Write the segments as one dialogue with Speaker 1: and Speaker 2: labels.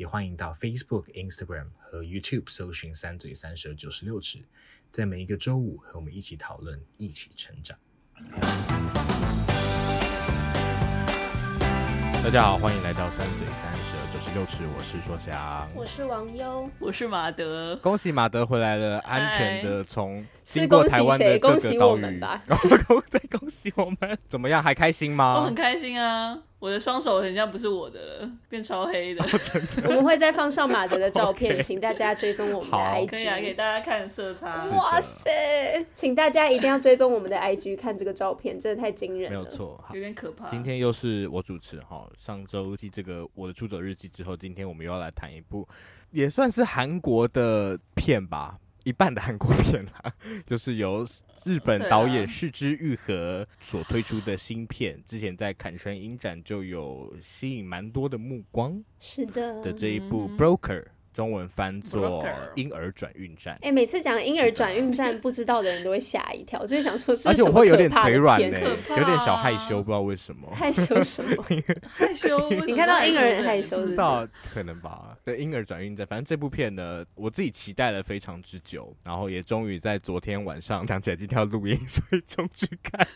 Speaker 1: 也欢迎到 Facebook、Instagram 和 YouTube 搜寻“三嘴三舌九十六尺”，在每一个周五和我们一起讨论，一起成长。大家好，欢迎来到“三嘴三舌九十六尺”，我是说翔，
Speaker 2: 我是王优，
Speaker 3: 我是马德。
Speaker 1: 恭喜马德回来了，安全的从经过台湾的各个岛屿。再 恭喜我们，怎么样？还开心吗？
Speaker 3: 我很开心啊。我的双手很像不是我的了，变超黑的。
Speaker 2: 我们会再放上马德的照片，okay. 请大家追踪我们的 IG，
Speaker 3: 可以啊，给大家看色差。
Speaker 2: 哇塞，请大家一定要追踪我们的 IG，看这个照片，真的太惊人了。
Speaker 1: 没有错，
Speaker 3: 有点可怕。
Speaker 1: 今天又是我主持哈，上周记这个我的出走日记之后，今天我们又要来谈一部，也算是韩国的片吧。一半的韩国片啦，就是由日本导演世之愈和所推出的新片，之前在坎城影展就有吸引蛮多的目光，
Speaker 2: 是的
Speaker 1: 的这一部《Broker》。中文翻作婴儿转运站。
Speaker 2: 哎、欸，每次讲婴儿转运站，不知道的人都会吓一跳，就是想说是，
Speaker 1: 而且我会有点嘴软呢，有点小害羞，不知道为什么。
Speaker 2: 害羞什么？
Speaker 3: 害羞？
Speaker 2: 你看到婴儿很害羞是不是？
Speaker 1: 不知道，可能吧。对，婴儿转运站，反正这部片呢，我自己期待了非常之久，然后也终于在昨天晚上想起来今天要录音，所以终于看。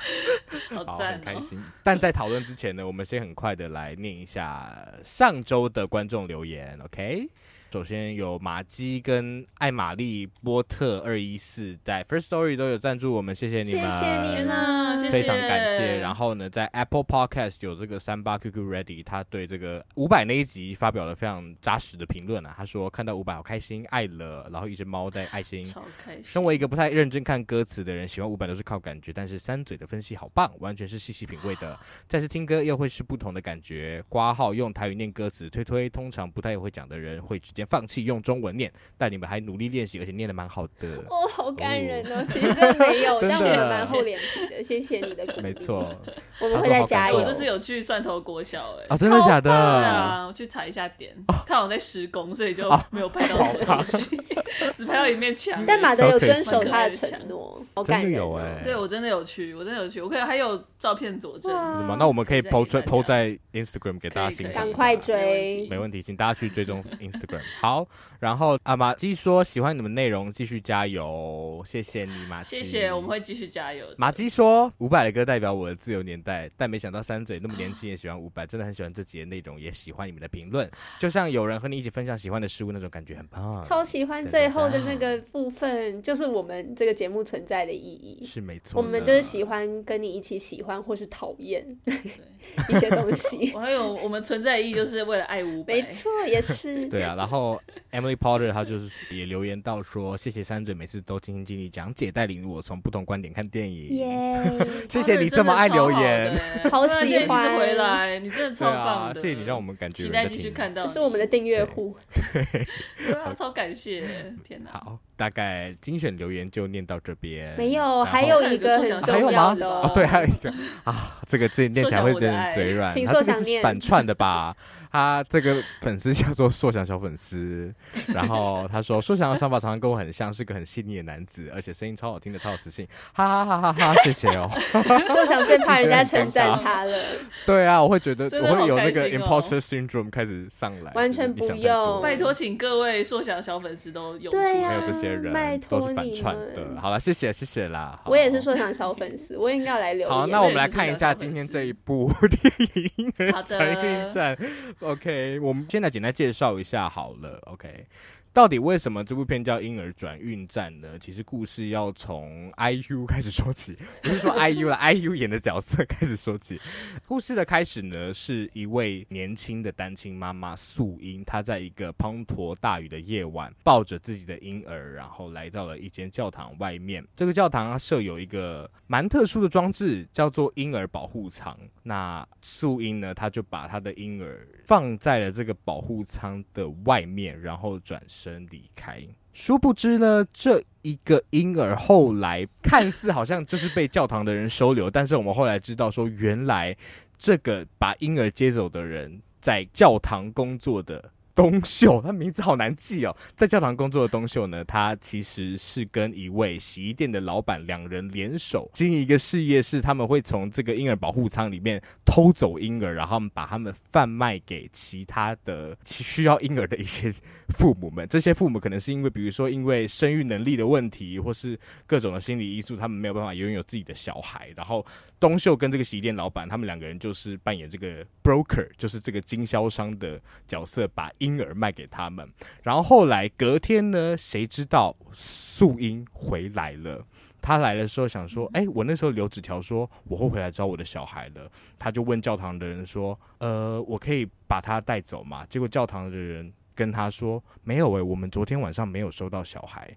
Speaker 3: 好赞、哦，
Speaker 1: 很开心。但在讨论之前呢，我们先很快的来念一下上周的观众留言，OK？首先有马基跟艾玛丽波特二一四在 First Story 都有赞助我们，谢谢你们，
Speaker 2: 谢谢你们，
Speaker 1: 非常感谢。然后呢，在 Apple Podcast 有这个三八 QQ Ready，他对这个伍佰那一集发表了非常扎实的评论啊。他说看到伍佰好开心，爱了，然后一只猫带爱心，
Speaker 3: 超开心。
Speaker 1: 身为一个不太认真看歌词的人，喜欢伍佰都是靠感觉，但是三嘴的分析好棒，完全是细细品味的。再次听歌又会是不同的感觉。挂号用台语念歌词，推推通常不太会讲的人会直接放弃用中文念，但你们还努力练习，而且念的蛮好的。
Speaker 2: 哦，好感人哦！其实真的没有，但我们蛮厚脸皮的。谢谢你的鼓励。
Speaker 1: 没错，
Speaker 2: 我们会再加油。
Speaker 3: 我这是有去蒜头国小哎、欸，
Speaker 1: 啊，真的假的？
Speaker 3: 对啊，我去踩一下点，他好像在施工，所以就没有拍到什么东西，只拍到一面墙。
Speaker 2: 但马德有遵守他的承诺，好感人。
Speaker 1: 有哎，
Speaker 3: 对我真的有去，我真的有去，我可以还有照片佐证。
Speaker 1: 那我们可以 po 在 po 在 Instagram 给大家欣赏。
Speaker 2: 赶快追，
Speaker 1: 没问题，请大家去追踪 Instagram。好。然后阿玛基说喜欢你们内容，继续加油，谢谢你马基。
Speaker 3: 谢谢，我们会继续加油。
Speaker 1: 马基说伍佰的歌代表我的自由年代，但没想到三嘴那么年轻也喜欢伍佰，真的很喜欢这集的内容，也喜欢你们的评论，就像有人和你一起分享喜欢的事物那种感觉，很棒。
Speaker 2: 超喜欢最后的那个部分，就是我们这个节目存在的意义。
Speaker 1: 是没错，
Speaker 2: 我们就是喜欢跟你一起喜欢或是讨厌 一些东西。
Speaker 3: 我还有我们存在的意义就是为了爱伍佰，
Speaker 2: 没错，也是。
Speaker 1: 对啊，然后 Emily Potter 他就是也留言到说，谢谢三嘴每次都尽心尽力讲解，带领我从不同观点看电影。耶、谢谢你这么爱留言，
Speaker 2: 好喜欢
Speaker 3: 回来，你真的超棒的，
Speaker 1: 啊、谢谢你让我们感觉
Speaker 3: 期待继续看到，
Speaker 2: 这是我们的订阅户，
Speaker 1: 对，
Speaker 3: 对啊，超感谢，天哪，
Speaker 1: 好。大概精选留言就念到这边，
Speaker 2: 没有，还有 一个很重要的。
Speaker 1: 哦，对，还有一个啊，这个这念起来会有点嘴软，
Speaker 2: 请说想念，
Speaker 1: 反串的吧？他这个粉丝叫做硕翔小粉丝，然后他说硕翔的想法常常跟我很像，是个很细腻的男子，而且声音超好听的，超有磁性，哈哈哈哈哈！谢谢哦，
Speaker 2: 硕翔最怕人家称赞他了，
Speaker 1: 对啊，我会觉得我会有那个 imposter syndrome 开始上来，
Speaker 2: 完全不用，
Speaker 3: 拜托，请各位硕翔小粉丝都有
Speaker 2: 对
Speaker 1: 没有这些人，拜托都是反串的。好了，谢谢谢谢啦，
Speaker 2: 我也是硕翔小粉丝，我应该要来留言。
Speaker 1: 好，那我们来看一下今天这一部 电影《转运站》。OK，我们现在简单介绍一下好了。OK。到底为什么这部片叫《婴儿转运站》呢？其实故事要从 IU 开始说起，不是说 IU 了，IU 演的角色开始说起。故事的开始呢，是一位年轻的单亲妈妈素英，她在一个滂沱大雨的夜晚，抱着自己的婴儿，然后来到了一间教堂外面。这个教堂它设有一个蛮特殊的装置，叫做婴儿保护舱。那素英呢，她就把她的婴儿放在了这个保护舱的外面，然后转身身离开。殊不知呢，这一个婴儿后来看似好像就是被教堂的人收留，但是我们后来知道说，原来这个把婴儿接走的人在教堂工作的。东秀，他名字好难记哦。在教堂工作的东秀呢，他其实是跟一位洗衣店的老板两人联手经营一个事业，是他们会从这个婴儿保护舱里面偷走婴儿，然后把他们贩卖给其他的需要婴儿的一些父母们。这些父母可能是因为，比如说因为生育能力的问题，或是各种的心理因素，他们没有办法拥有自己的小孩。然后东秀跟这个洗衣店老板，他们两个人就是扮演这个 broker，就是这个经销商的角色，把婴婴儿卖给他们，然后后来隔天呢，谁知道素英回来了？他来的时候想说：“哎，我那时候留纸条说我会回来找我的小孩了。”他就问教堂的人说：“呃，我可以把他带走吗？”结果教堂的人跟他说：“没有诶，我们昨天晚上没有收到小孩。”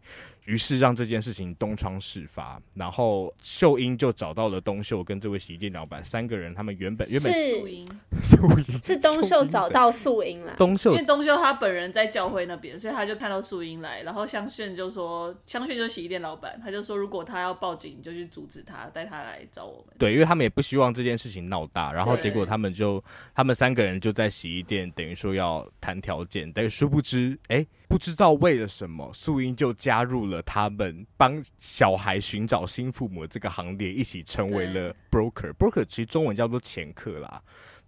Speaker 1: 于是让这件事情东窗事发，然后秀英就找到了东秀跟这位洗衣店老板三个人，他们原本原本
Speaker 2: 是
Speaker 3: 素英，
Speaker 1: 素英
Speaker 2: 是东秀找到素英了。
Speaker 1: 东秀
Speaker 3: 因为东秀他本人在教会那边，所以他就看到素英来，然后香炫就说，香炫就是洗衣店老板，他就说如果他要报警，你就去阻止他，带他来找我们。
Speaker 1: 对，因为他们也不希望这件事情闹大，然后结果他们就他们三个人就在洗衣店，等于说要谈条件，但殊不知，哎。不知道为了什么，素英就加入了他们帮小孩寻找新父母的这个行列，一起成为了 broker。broker 其实中文叫做掮客啦，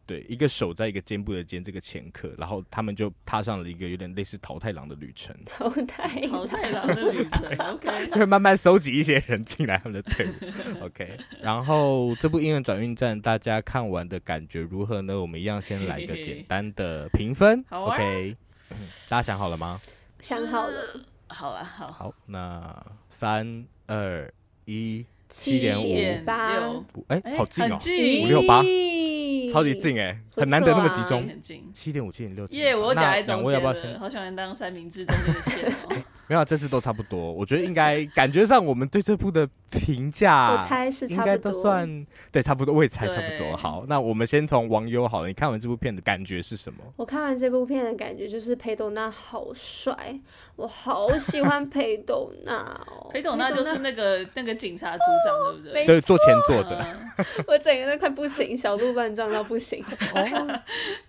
Speaker 1: 对，一个手在一个肩部的肩，这个掮客。然后他们就踏上了一个有点类似淘太郎的旅程。
Speaker 2: 淘太
Speaker 3: 淘太郎的旅程，OK，
Speaker 1: 就是慢慢收集一些人进来他们的队伍，OK。然后这部《英文转运站》，大家看完的感觉如何呢？我们一样先来一个简单的评分，OK。大家想好了吗？
Speaker 2: 想好了，
Speaker 3: 好啊，好。
Speaker 1: 好，那三二一，
Speaker 2: 七点五八，
Speaker 1: 哎，好近哦，
Speaker 3: 五
Speaker 1: 六八，超级近哎，很难得那么集中，七点五七点六。
Speaker 3: 耶，我夹在中间，
Speaker 1: 要不要先？
Speaker 3: 好喜欢当三明治中间的馅。
Speaker 1: 没有，这次都差不多。我觉得应该感觉上，我们对这部的评价，
Speaker 2: 我猜是差不多，
Speaker 1: 应该都算对，差不多。我也猜差不多。好，那我们先从网友好了。你看完这部片的感觉是什么？
Speaker 2: 我看完这部片的感觉就是裴斗娜好帅，我好喜欢裴斗娜哦。
Speaker 3: 裴斗娜就是那个那个警察组长，对不对？
Speaker 1: 对，做前座的。
Speaker 2: 我整个人快不行，小鹿乱撞到不行。
Speaker 1: 哦，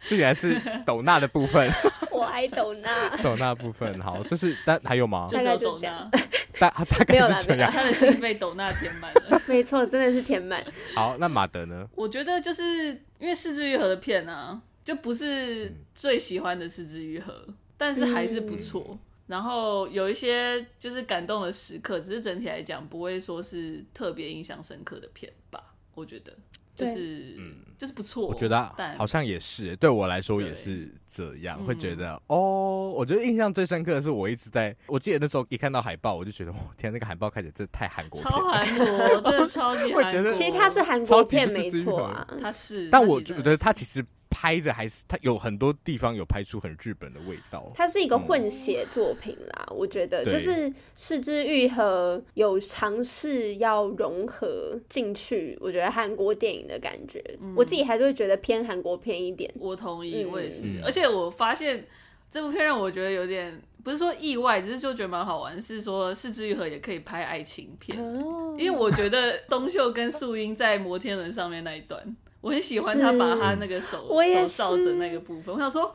Speaker 1: 这原来是斗娜的部分。
Speaker 2: 我爱斗娜。
Speaker 1: 斗娜部分好，就是但还有。吗？
Speaker 3: 就叫斗娜，
Speaker 1: 大大概是这样，
Speaker 3: 他的心被斗娜填满了。
Speaker 2: 没错，真的是填满。
Speaker 1: 好，那马德呢？
Speaker 3: 我觉得就是因为四肢愈合的片啊，就不是最喜欢的是枝裕和，嗯、但是还是不错。嗯、然后有一些就是感动的时刻，只是整体来讲不会说是特别印象深刻的片吧，我觉得。就是，嗯，就是不错。
Speaker 1: 我觉得好像也是，对我来说也是这样，会觉得哦。我觉得印象最深刻的是，我一直在，我记得那时候一看到海报，我就觉得，哇，天，那个海报看起来真的太韩国，
Speaker 3: 超韩国，真的 超级韩国。
Speaker 1: 会觉得，
Speaker 2: 其实它是韩国片没错啊，
Speaker 3: 它是。
Speaker 1: 但我觉得它其实。拍的还是它有很多地方有拍出很日本的味道。
Speaker 2: 它是一个混血作品啦，嗯、我觉得就是是枝裕和有尝试要融合进去，我觉得韩国电影的感觉，嗯、我自己还是会觉得偏韩国片一点。
Speaker 3: 我同意，我也是。嗯、而且我发现这部片让我觉得有点不是说意外，只是就觉得蛮好玩，是说是枝裕和也可以拍爱情片，哦、因为我觉得东秀跟素英在摩天轮上面那一段。我很喜欢他把他那个手手罩着那个部分，我想说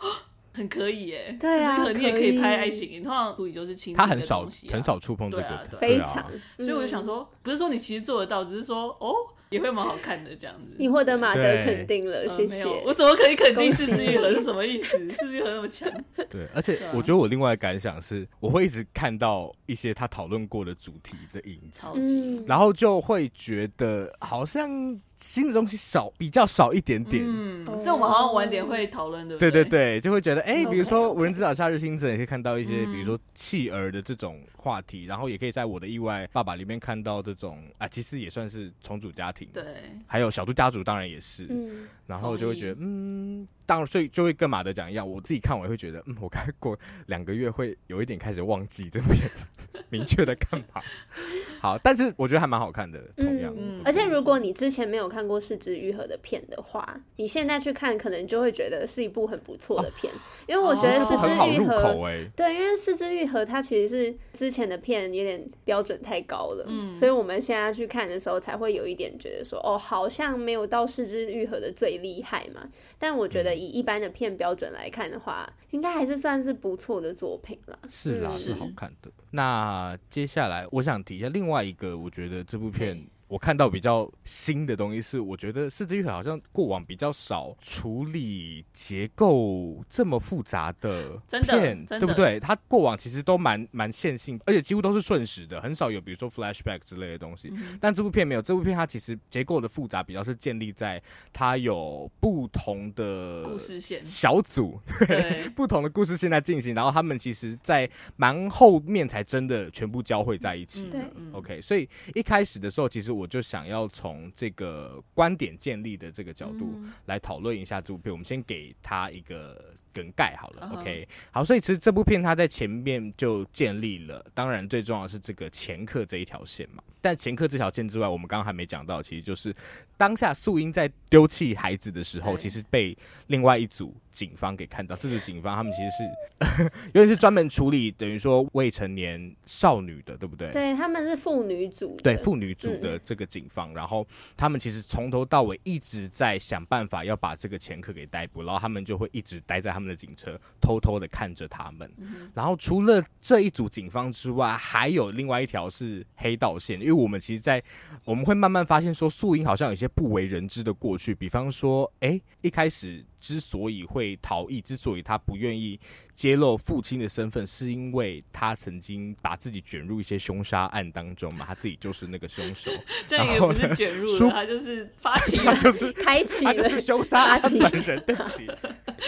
Speaker 3: 很可以耶。对啊，你也可以拍爱情，你通常处理就是亲情的东西，他很少
Speaker 1: 很少触碰这个，
Speaker 2: 非常。
Speaker 3: 所以我就想说，不是说你其实做得到，只是说哦。也会蛮好看的，这样子。
Speaker 2: 你获得马德肯定了，谢谢。
Speaker 3: 我怎么可以肯定是枝裕和是什么意思？是枝裕和那么强。
Speaker 1: 对，而且我觉得我另外的感想是，我会一直看到一些他讨论过的主题的影子，
Speaker 3: 超级，
Speaker 1: 然后就会觉得好像新的东西少，比较少一点点。
Speaker 3: 嗯，这我们好像晚点会讨论的。
Speaker 1: 对对对，就会觉得，哎，比如说《无人知晓夏日星辰》，也可以看到一些，比如说弃儿的这种话题，然后也可以在我的意外爸爸里面看到这种啊，其实也算是重组家庭。对，还。有小度家族当然也是，嗯、然后就会觉得，嗯，当然，所以就会跟马德讲一样，我自己看我也会觉得，嗯，我该过两个月会有一点开始忘记这部片子明确的看法。好，但是我觉得还蛮好看的，同。样。
Speaker 2: 嗯，而且如果你之前没有看过四肢愈合的片的话，你现在去看，可能就会觉得是一部很不错的片，哦、因为我觉得是枝裕和，对，因为四肢愈合》它其实是之前的片有点标准太高了，嗯，所以我们现在去看的时候才会有一点觉得说，哦，好像没有到四肢愈合的最厉害嘛。但我觉得以一般的片标准来看的话，应该还是算是不错的作品了。
Speaker 1: 是啦，是好看的。那接下来我想提一下另外一个，我觉得这部片。我看到比较新的东西是，我觉得是枝裕和好像过往比较少处理结构这么复杂的片，对不对？它过往其实都蛮蛮线性，而且几乎都是瞬时的，很少有比如说 flashback 之类的东西。嗯、但这部片没有，这部片它其实结构的复杂比较是建立在它有不同的故事线小组，对，不同的故事线在进行，然后他们其实在蛮后面才真的全部交汇在一起的。嗯、OK，所以一开始的时候，其实我。我就想要从这个观点建立的这个角度来讨论一下这部片。我们先给他一个梗概好了，OK。好，所以其实这部片它在前面就建立了，当然最重要的是这个前客这一条线嘛。但前客这条线之外，我们刚刚还没讲到，其实就是当下素英在丢弃孩子的时候，其实被另外一组警方给看到。这组警方他们其实是 有点是专门处理等于说未成年少女的，对不对？
Speaker 2: 对，他们是妇女组，
Speaker 1: 对妇女组的这个警方。嗯、然后他们其实从头到尾一直在想办法要把这个前客给逮捕，然后他们就会一直待在他们的警车，偷偷的看着他们。嗯、然后除了这一组警方之外，还有另外一条是黑道线。因为我们其实，在我们会慢慢发现，说素英好像有些不为人知的过去，比方说，哎、欸，一开始。之所以会逃逸，之所以他不愿意揭露父亲的身份，是因为他曾经把自己卷入一些凶杀案当中嘛，他自己就是那个凶手。
Speaker 3: 这也不是卷入了，他就是发起，
Speaker 1: 他就是
Speaker 2: 开启，
Speaker 1: 他就是凶杀案本人。对不起，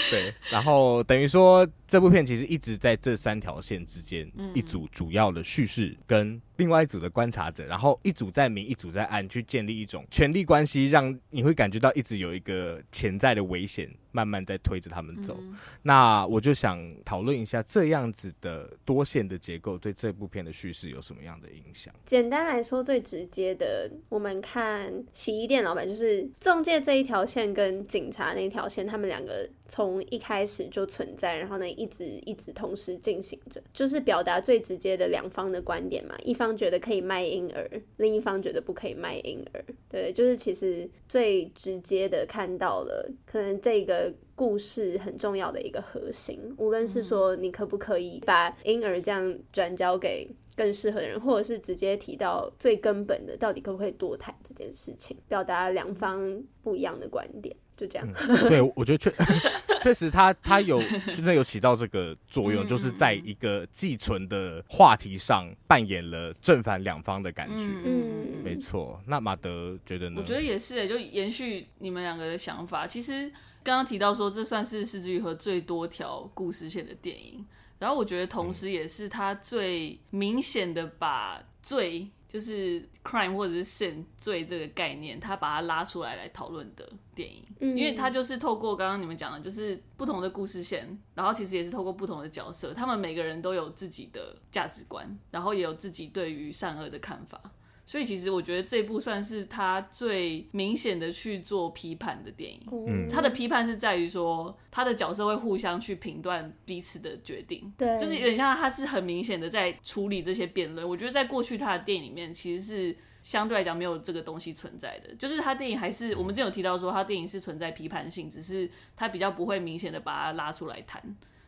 Speaker 1: 对。然后等于说，这部片其实一直在这三条线之间，一组主要的叙事跟另外一组的观察者，然后一组在明，一组在暗，去建立一种权力关系，让你会感觉到一直有一个潜在的危险。慢慢在推着他们走，嗯、那我就想讨论一下这样子的多线的结构对这部片的叙事有什么样的影响？
Speaker 2: 简单来说，最直接的，我们看洗衣店老板就是中介这一条线跟警察那条线，他们两个从一开始就存在，然后呢一直一直同时进行着，就是表达最直接的两方的观点嘛。一方觉得可以卖婴儿，另一方觉得不可以卖婴儿。对，就是其实最直接的看到了，可能这个。故事很重要的一个核心，无论是说你可不可以把婴儿这样转交给更适合的人，或者是直接提到最根本的，到底可不可以堕胎这件事情，表达两方不一样的观点，就这样。
Speaker 1: 嗯、对，我觉得确 确实他他有真的有起到这个作用，就是在一个寄存的话题上扮演了正反两方的感觉。嗯，没错。那马德觉得呢？
Speaker 3: 我觉得也是，就延续你们两个的想法，其实。刚刚提到说，这算是是枝裕和最多条故事线的电影，然后我觉得同时也是他最明显的把罪，就是 crime 或者是 sin 罪这个概念，他把它拉出来来讨论的电影，因为他就是透过刚刚你们讲的，就是不同的故事线，然后其实也是透过不同的角色，他们每个人都有自己的价值观，然后也有自己对于善恶的看法。所以其实我觉得这部算是他最明显的去做批判的电影。嗯，他的批判是在于说，他的角色会互相去评断彼此的决定。对，就是有点像他是很明显的在处理这些辩论。我觉得在过去他的电影里面，其实是相对来讲没有这个东西存在的。就是他电影还是我们之前有提到说，他电影是存在批判性，只是他比较不会明显的把它拉出来谈。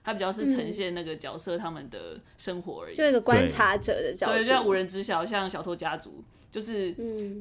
Speaker 3: 他比较是呈现那个角色他们的生活而已，
Speaker 2: 就一个观察者的角色，
Speaker 3: 对，就像无人知晓，像小偷家族，就是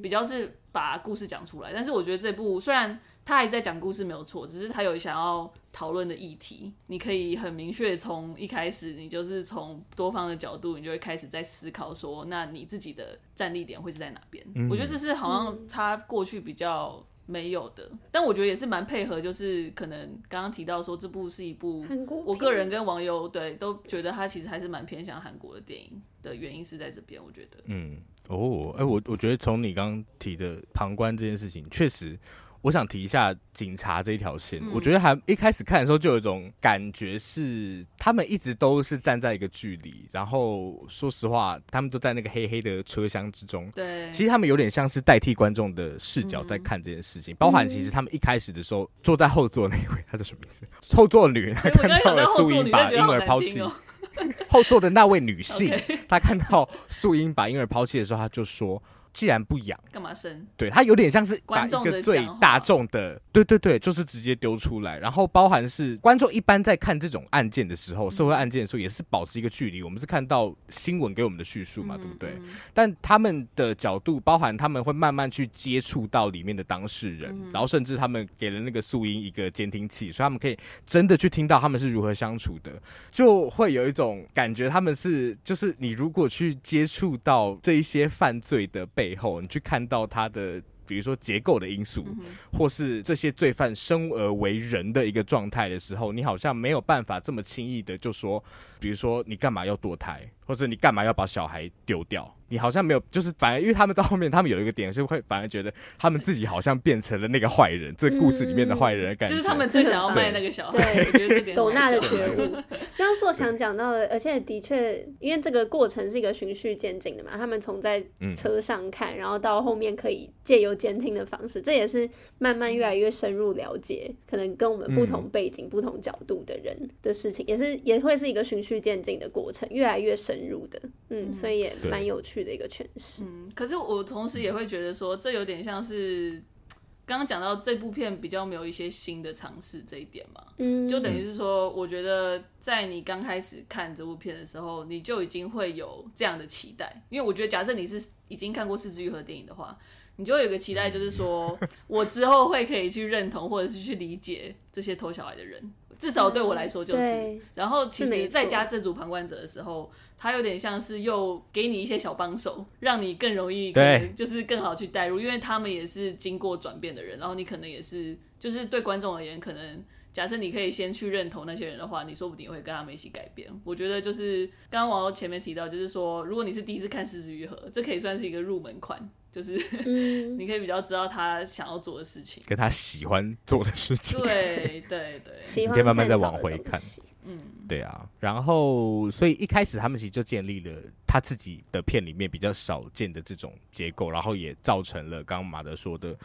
Speaker 3: 比较是把故事讲出来。但是我觉得这部虽然他还是在讲故事没有错，只是他有想要讨论的议题，你可以很明确从一开始，你就是从多方的角度，你就会开始在思考说，那你自己的站立点会是在哪边？嗯、我觉得这是好像他过去比较。没有的，但我觉得也是蛮配合，就是可能刚刚提到说这部是一部，我个人跟网友对都觉得他其实还是蛮偏向韩国的电影的原因是在这边，我觉得。
Speaker 1: 嗯，哦，哎，我我觉得从你刚刚提的旁观这件事情，确实。我想提一下警察这一条线，
Speaker 3: 嗯、
Speaker 1: 我觉得还一开始看的时候就有一种感觉是，他们一直都是站在一个距离，然后说实话，他们都在那个黑黑的车厢之中。
Speaker 3: 对，
Speaker 1: 其实他们有点像是代替观众的视角在看这件事情，嗯、包含其实他们一开始的时候坐在后座那位，他叫什么名字？后座女，她看到了素英把婴儿抛弃。后座的那位女性 她看到素英把婴儿抛弃的时候，她就说。既然不养，
Speaker 3: 干嘛生？
Speaker 1: 对，他有点像是把一个最大众的，对对对，就是直接丢出来。然后包含是观众一般在看这种案件的时候，社会案件的时候，也是保持一个距离。我们是看到新闻给我们的叙述嘛，对不对？但他们的角度，包含他们会慢慢去接触到里面的当事人，然后甚至他们给了那个素英一个监听器，所以他们可以真的去听到他们是如何相处的，就会有一种感觉，他们是就是你如果去接触到这一些犯罪的被。背后，你去看到他的，比如说结构的因素，或是这些罪犯生而为人的一个状态的时候，你好像没有办法这么轻易的就说，比如说你干嘛要堕胎，或者你干嘛要把小孩丢掉。你好像没有，就是反而因为他们到后面，他们有一个点是会反而觉得他们自己好像变成了那个坏人，嗯、这故事里面的坏人的感觉。
Speaker 3: 就是他们最想要卖那个小孩。对，
Speaker 2: 斗娜的觉悟。刚刚说想讲到的，而且的确，因为这个过程是一个循序渐进的嘛，他们从在车上看，然后到后面可以借由监听的方式，这也是慢慢越来越深入了解，可能跟我们不同背景、嗯、不同角度的人的事情，也是也会是一个循序渐进的过程，越来越深入的。嗯，所以也蛮有趣的一个诠释。
Speaker 3: 嗯，可是我同时也会觉得说，这有点像是刚刚讲到这部片比较没有一些新的尝试这一点嘛。嗯，就等于是说，我觉得在你刚开始看这部片的时候，你就已经会有这样的期待，因为我觉得假设你是已经看过《四肢愈合》电影的话，你就会有个期待，就是说 我之后会可以去认同或者是去理解这些偷小孩的人。至少对我来说就是，嗯、然后其实在加这组旁观者的时候，他有点像是又给你一些小帮手，让你更容易，对，就是更好去带入，因为他们也是经过转变的人，然后你可能也是，就是对观众而言，可能假设你可以先去认同那些人的话，你说不定会跟他们一起改变。我觉得就是刚刚网友前面提到，就是说如果你是第一次看《是枝裕和》，这可以算是一个入门款。就是，你可以比较知道他想要做的事情，
Speaker 1: 跟他喜欢做的事情。
Speaker 3: 对对对，
Speaker 1: 你可以慢慢再往回看。嗯，对啊。然后，所以一开始他们其实就建立了他自己的片里面比较少见的这种结构，然后也造成了刚刚马德说的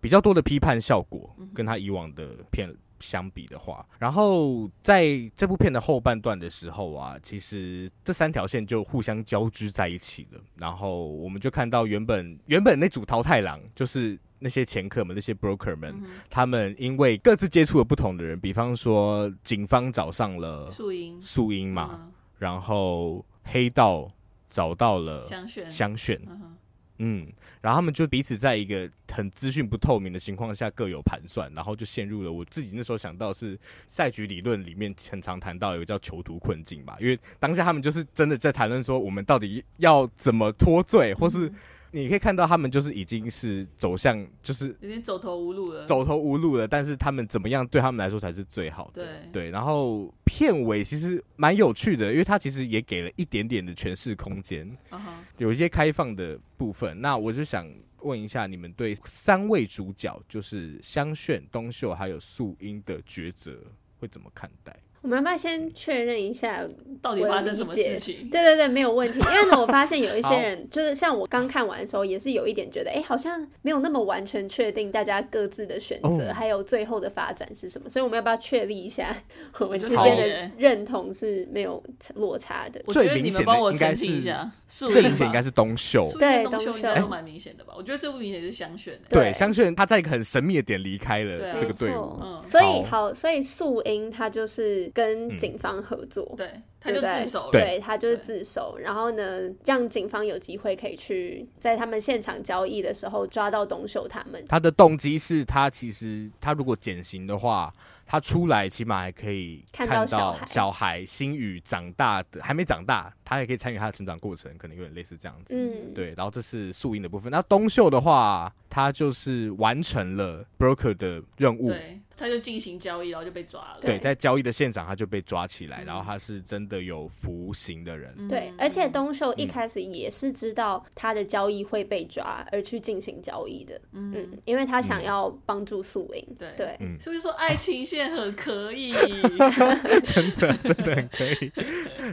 Speaker 1: 比较多的批判效果，跟他以往的片。相比的话，然后在这部片的后半段的时候啊，其实这三条线就互相交织在一起了。然后我们就看到原本原本那组桃太郎，就是那些掮客们、那些 broker 们，嗯、他们因为各自接触了不同的人，比方说警方找上了素英，素英嘛，嗯、然后黑道找到了香炫，香炫。嗯，嗯然后他们就彼此在一个很资讯不透明的情况下各有盘算，然后就陷入了我自己那时候想到是赛局理论里面很常谈到有一个叫囚徒困境吧，因为当下他们就是真的在谈论说我们到底要怎么脱罪，或是。你可以看到他们就是已经是走向，就是
Speaker 3: 有点走投无路了，
Speaker 1: 走投无路了。但是他们怎么样对他们来说才是最好的？对对。然后片尾其实蛮有趣的，因为他其实也给了一点点的诠释空间，uh huh. 有一些开放的部分。那我就想问一下，你们对三位主角，就是香炫、东秀还有素英的抉择会怎么看待？
Speaker 2: 我们要不要先确认一下
Speaker 3: 到底发生什么事情？
Speaker 2: 对对对，没有问题。因为呢，我发现有一些人，就是像我刚看完的时候，也是有一点觉得，哎、欸，好像没有那么完全确定大家各自的选择，哦、还有最后的发展是什么。所以我们要不要确立一下，我们之间的认同是没有落差的？
Speaker 3: 我觉得你们帮我澄清一下，
Speaker 1: 最明显应该是东秀，
Speaker 3: 对，东秀应该都蛮明显的吧？我觉得最不明显是香炫，
Speaker 1: 对，香炫他在一个很神秘的点离开了这个队伍，
Speaker 2: 嗯，所以好，所以素英他就是跟警方。合作，
Speaker 3: 对，他就自首了，
Speaker 2: 对，他就是自首，然后呢，让警方有机会可以去在他们现场交易的时候抓到东秀他们。
Speaker 1: 他的动机是他其实他如果减刑的话，他出来起码还可以看到小孩小孩心宇长大的，还没长大，他也可以参与他的成长过程，可能有点类似这样子。嗯，对。然后这是素英的部分，那东秀的话，他就是完成了 broker 的任务。
Speaker 3: 对。他就进行交易，然后就被抓了。
Speaker 1: 对，在交易的现场他就被抓起来，然后他是真的有服刑的人。
Speaker 2: 对，而且东秀一开始也是知道他的交易会被抓，而去进行交易的。嗯，因为他想要帮助素英。对对，
Speaker 3: 所以说爱情线很可以
Speaker 1: 真的真的很可以。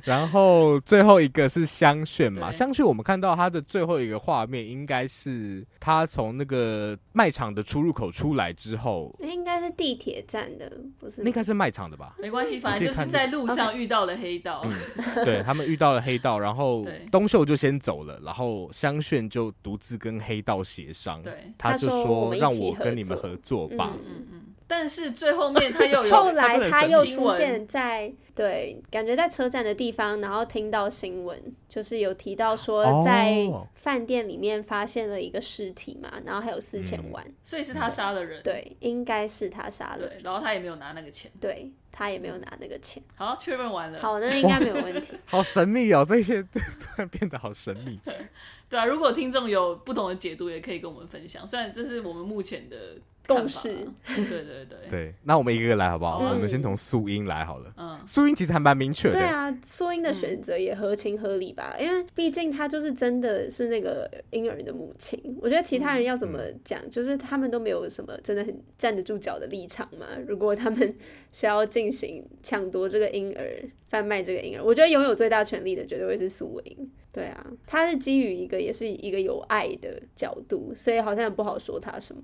Speaker 1: 然后最后一个是香炫嘛，香炫我们看到他的最后一个画面，应该是他从那个卖场的出入口出来之后，
Speaker 2: 应该是地。铁站的不是，
Speaker 1: 那个是卖场的吧？
Speaker 3: 没关系，反正就是在路上遇到了黑道。
Speaker 1: 嗯、对他们遇到了黑道，然后东秀就先走了，然后香炫就独自跟黑道协商。对，他就说让我跟你们合作吧。嗯嗯嗯。
Speaker 3: 但是最后面他又有
Speaker 2: 后来他又出现在对，感觉在车站的地方，然后听到新闻，就是有提到说在饭店里面发现了一个尸体嘛，然后还有四千万，嗯，
Speaker 3: 所以是他杀的人，
Speaker 2: 对，应该是他杀的，
Speaker 3: 对，然后他也没有拿那个钱，
Speaker 2: 对。他也没有拿那个钱。
Speaker 3: 好，确认完了。
Speaker 2: 好，那应该没有问题。
Speaker 1: 好神秘哦，这些突然变得好神秘。
Speaker 3: 对啊，如果听众有不同的解读，也可以跟我们分享。虽然这是我们目前的
Speaker 2: 共识。
Speaker 3: 对对对
Speaker 1: 对，那我们一个个来好不好？我们先从素英来好了。嗯，素英其实还蛮明确的。
Speaker 2: 对啊，素英的选择也合情合理吧？因为毕竟她就是真的是那个婴儿的母亲。我觉得其他人要怎么讲，就是他们都没有什么真的很站得住脚的立场嘛。如果他们是要进行抢夺这个婴儿、贩卖这个婴儿，我觉得拥有最大权力的绝对会是素英。对啊，他是基于一个也是一个有爱的角度，所以好像也不好说他什么，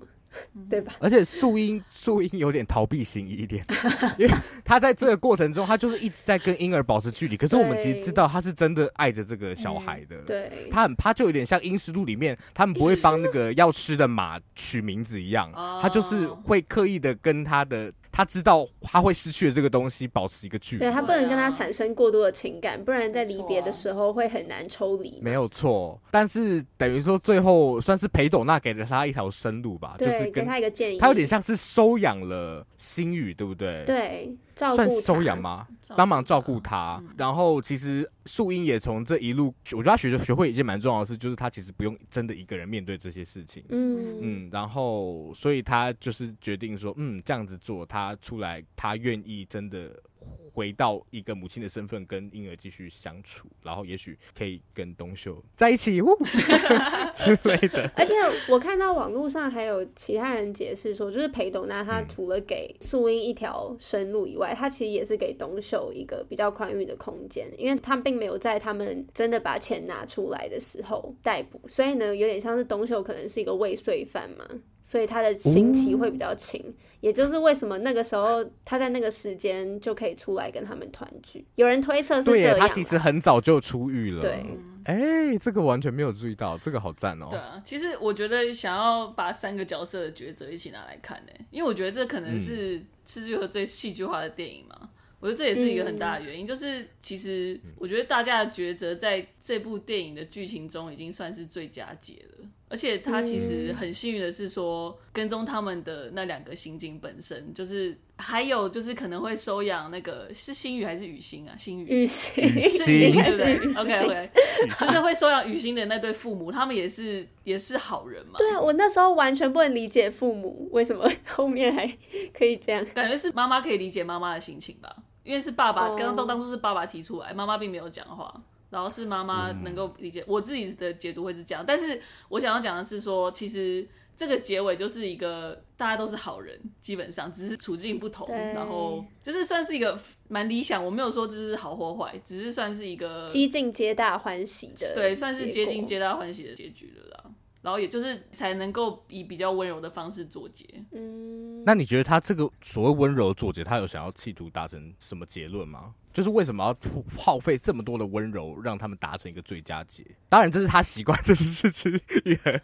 Speaker 2: 对吧？
Speaker 1: 而且素英素英有点逃避型一点，因为他在这个过程中，他就是一直在跟婴儿保持距离。可是我们其实知道，他是真的爱着这个小孩的。
Speaker 2: 嗯、对，
Speaker 1: 他很怕，就有点像《阴尸路》里面他们不会帮那个要吃的马取名字一样，他就是会刻意的跟他的。他知道他会失去的这个东西，保持一个距离。
Speaker 2: 对，他不能跟他产生过多的情感，不然在离别的时候会很难抽离。
Speaker 1: 没有错，但是等于说最后算是裴斗娜给了他一条生路吧，就是给
Speaker 2: 他一个建议。
Speaker 1: 他有点像是收养了星宇，对不对？
Speaker 2: 对。
Speaker 1: 算收养吗？帮忙照顾他，嗯、然后其实素英也从这一路，我觉得他学学会一件蛮重要的事，就是他其实不用真的一个人面对这些事情。嗯嗯，然后所以他就是决定说，嗯，这样子做，他出来，他愿意真的。回到一个母亲的身份，跟婴儿继续相处，然后也许可以跟东秀在一起，呜 之类的。
Speaker 2: 而且我看到网络上还有其他人解释说，就是裴斗娜他除了给素英一条生路以外，他其实也是给东秀一个比较宽裕的空间，因为他并没有在他们真的把钱拿出来的时候逮捕，所以呢，有点像是东秀可能是一个未遂犯嘛。所以他的刑期会比较轻，哦，也就是为什么那个时候他在那个时间就可以出来跟他们团聚。有人推测是这样，
Speaker 1: 他其实很早就出狱了。
Speaker 2: 对，
Speaker 1: 哎、欸，这个完全没有注意到，这个好赞哦。
Speaker 3: 对啊，其实我觉得想要把三个角色的抉择一起拿来看呢，因为我觉得这可能是《是枝裕和》最戏剧化的电影嘛。我觉得这也是一个很大的原因，嗯、就是其实我觉得大家的抉择在这部电影的剧情中已经算是最佳解了。而且他其实很幸运的是说，跟踪他们的那两个刑警本身，就是还有就是可能会收养那个是星宇还是雨欣啊？星宇，
Speaker 2: 雨欣，
Speaker 1: 雨欣，
Speaker 2: 对不对
Speaker 3: ？OK OK，就是会收养雨欣的那对父母，他们也是也是好人嘛。
Speaker 2: 对啊，我那时候完全不能理解父母为什么后面还可以这样，
Speaker 3: 感觉是妈妈可以理解妈妈的心情吧，因为是爸爸，刚刚都当初是爸爸提出来，妈妈并没有讲话。然后是妈妈能够理解，嗯、我自己的解读会是这样，但是我想要讲的是说，其实这个结尾就是一个大家都是好人，基本上只是处境不同，然后就是算是一个蛮理想。我没有说这是好或坏，只是算是一个
Speaker 2: 几近皆大欢喜的，
Speaker 3: 对，算是接近皆大欢喜的结局了啦。然后也就是才能够以比较温柔的方式作结。
Speaker 1: 嗯，那你觉得他这个所谓温柔作结，他有想要企图达成什么结论吗？就是为什么要耗费这么多的温柔，让他们达成一个最佳解？当然，这是他习惯，这是是是一个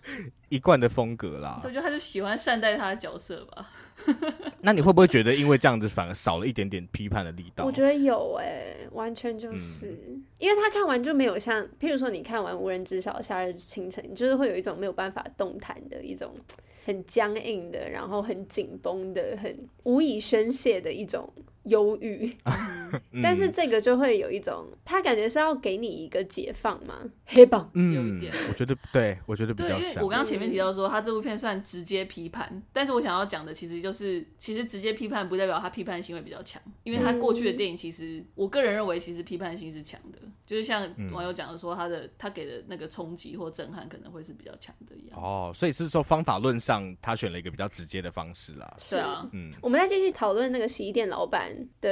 Speaker 1: 一贯的风格啦。
Speaker 3: 我觉得他就喜欢善待他的角色吧。
Speaker 1: 那你会不会觉得，因为这样子反而少了一点点批判的力道？
Speaker 2: 我觉得有诶、欸，完全就是、嗯、因为他看完就没有像，譬如说你看完无人知晓夏日清晨，你就是会有一种没有办法动弹的一种很僵硬的，然后很紧绷的，很无以宣泄的一种。忧郁。但是这个就会有一种，他感觉是要给你一个解放嘛，黑榜，
Speaker 1: 嗯，
Speaker 3: 有一点，
Speaker 1: 我觉得对，我觉得比较像。
Speaker 3: 因为我刚刚前面提到说，他这部片算直接批判，但是我想要讲的其实就是，其实直接批判不代表他批判性会比较强，因为他过去的电影其实，我个人认为其实批判性是强的，就是像网友讲的说，他的他给的那个冲击或震撼可能会是比较强的一样。
Speaker 1: 哦，所以是说方法论上，他选了一个比较直接的方式啦。
Speaker 3: 是。啊，
Speaker 2: 嗯，我们再继续讨论那个洗衣店老板的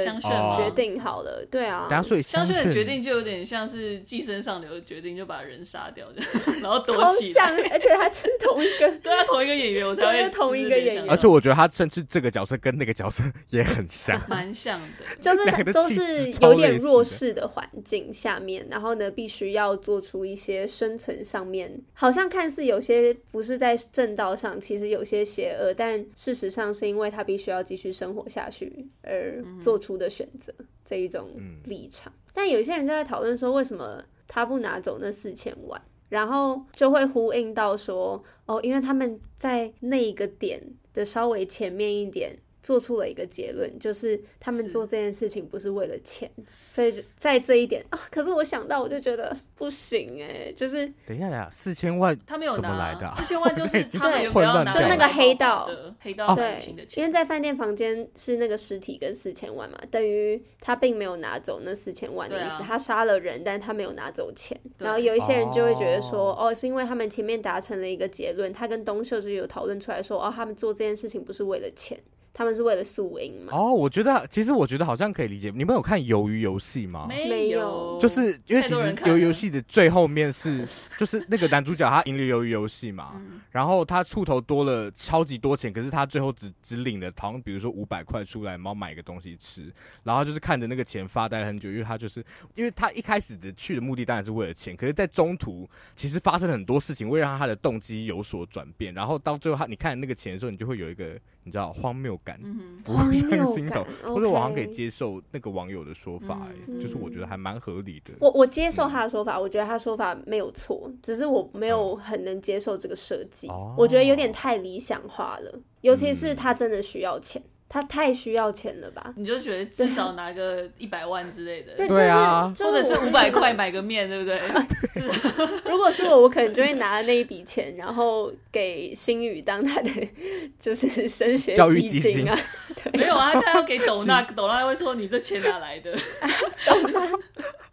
Speaker 2: 决定好了，对啊，
Speaker 1: 等下所以
Speaker 3: 香炫的决定就有点像是寄生上流的决定，就把人杀掉，然后躲起
Speaker 2: 来，而且他是同一个，
Speaker 3: 对啊，同一个演员，我才会
Speaker 2: 同一个演员，
Speaker 1: 而且我觉得他甚至这个角色跟那个角色也很像，
Speaker 3: 蛮像的，
Speaker 2: 就是都是有点弱势的环境下面，然后呢，必须要做出一些生存上面，好像看似有些不是在正道上，其实有些邪恶，但事实上是因为他必须要继续生活下去而做出的选择。这一种立场，嗯、但有些人就在讨论说，为什么他不拿走那四千万，然后就会呼应到说，哦，因为他们在那一个点的稍微前面一点。做出了一个结论，就是他们做这件事情不是为了钱，所以在这一点啊，可是我想到我就觉得不行哎，就是
Speaker 1: 等一下呀，四千万
Speaker 3: 他没有拿，
Speaker 1: 怎么来的？
Speaker 3: 四千万就是 他们
Speaker 1: 不要拿，
Speaker 2: 就那个黑道。
Speaker 3: 黑道
Speaker 2: 对，因为在饭店房间是那个尸体跟四千万嘛，等于他并没有拿走那四千万的意思，他杀了人，但他没有拿走钱。然后有一些人就会觉得说，哦，是因为他们前面达成了一个结论，他跟东秀就有讨论出来说，哦，他们做这件事情不是为了钱。他们是为了宿营嘛？
Speaker 1: 哦，我觉得其实我觉得好像可以理解。你们有看《鱿鱼游戏》吗？
Speaker 2: 没有，
Speaker 1: 就是因为其实《鱿鱼游戏》的最后面是，就是那个男主角他赢了鱿鱼游戏嘛，嗯、然后他出头多了超级多钱，可是他最后只只领了好像比如说五百块出来，然后买个东西吃，然后就是看着那个钱发呆了很久，因为他就是因为他一开始的去的目的当然是为了钱，可是在中途其实发生很多事情，会让他的动机有所转变，然后到最后他你看那个钱的时候，你就会有一个。你知道荒谬感，不会上心头，或者我好像可以接受那个网友的说法，哎，就是我觉得还蛮合理的。
Speaker 2: 我我接受他的说法，我觉得他说法没有错，只是我没有很能接受这个设计，我觉得有点太理想化了，尤其是他真的需要钱。他太需要钱了吧？
Speaker 3: 你就觉得至少拿个一百万之类的，
Speaker 2: 对，对啊，
Speaker 3: 或者是五百块买个面，对不对？
Speaker 2: 如果是我，我可能就会拿那一笔钱，然后给星宇当他的 就是升学基金啊。
Speaker 3: 对，没有啊，他要给斗娜，斗娜会说你这钱哪来的？
Speaker 1: 斗娜，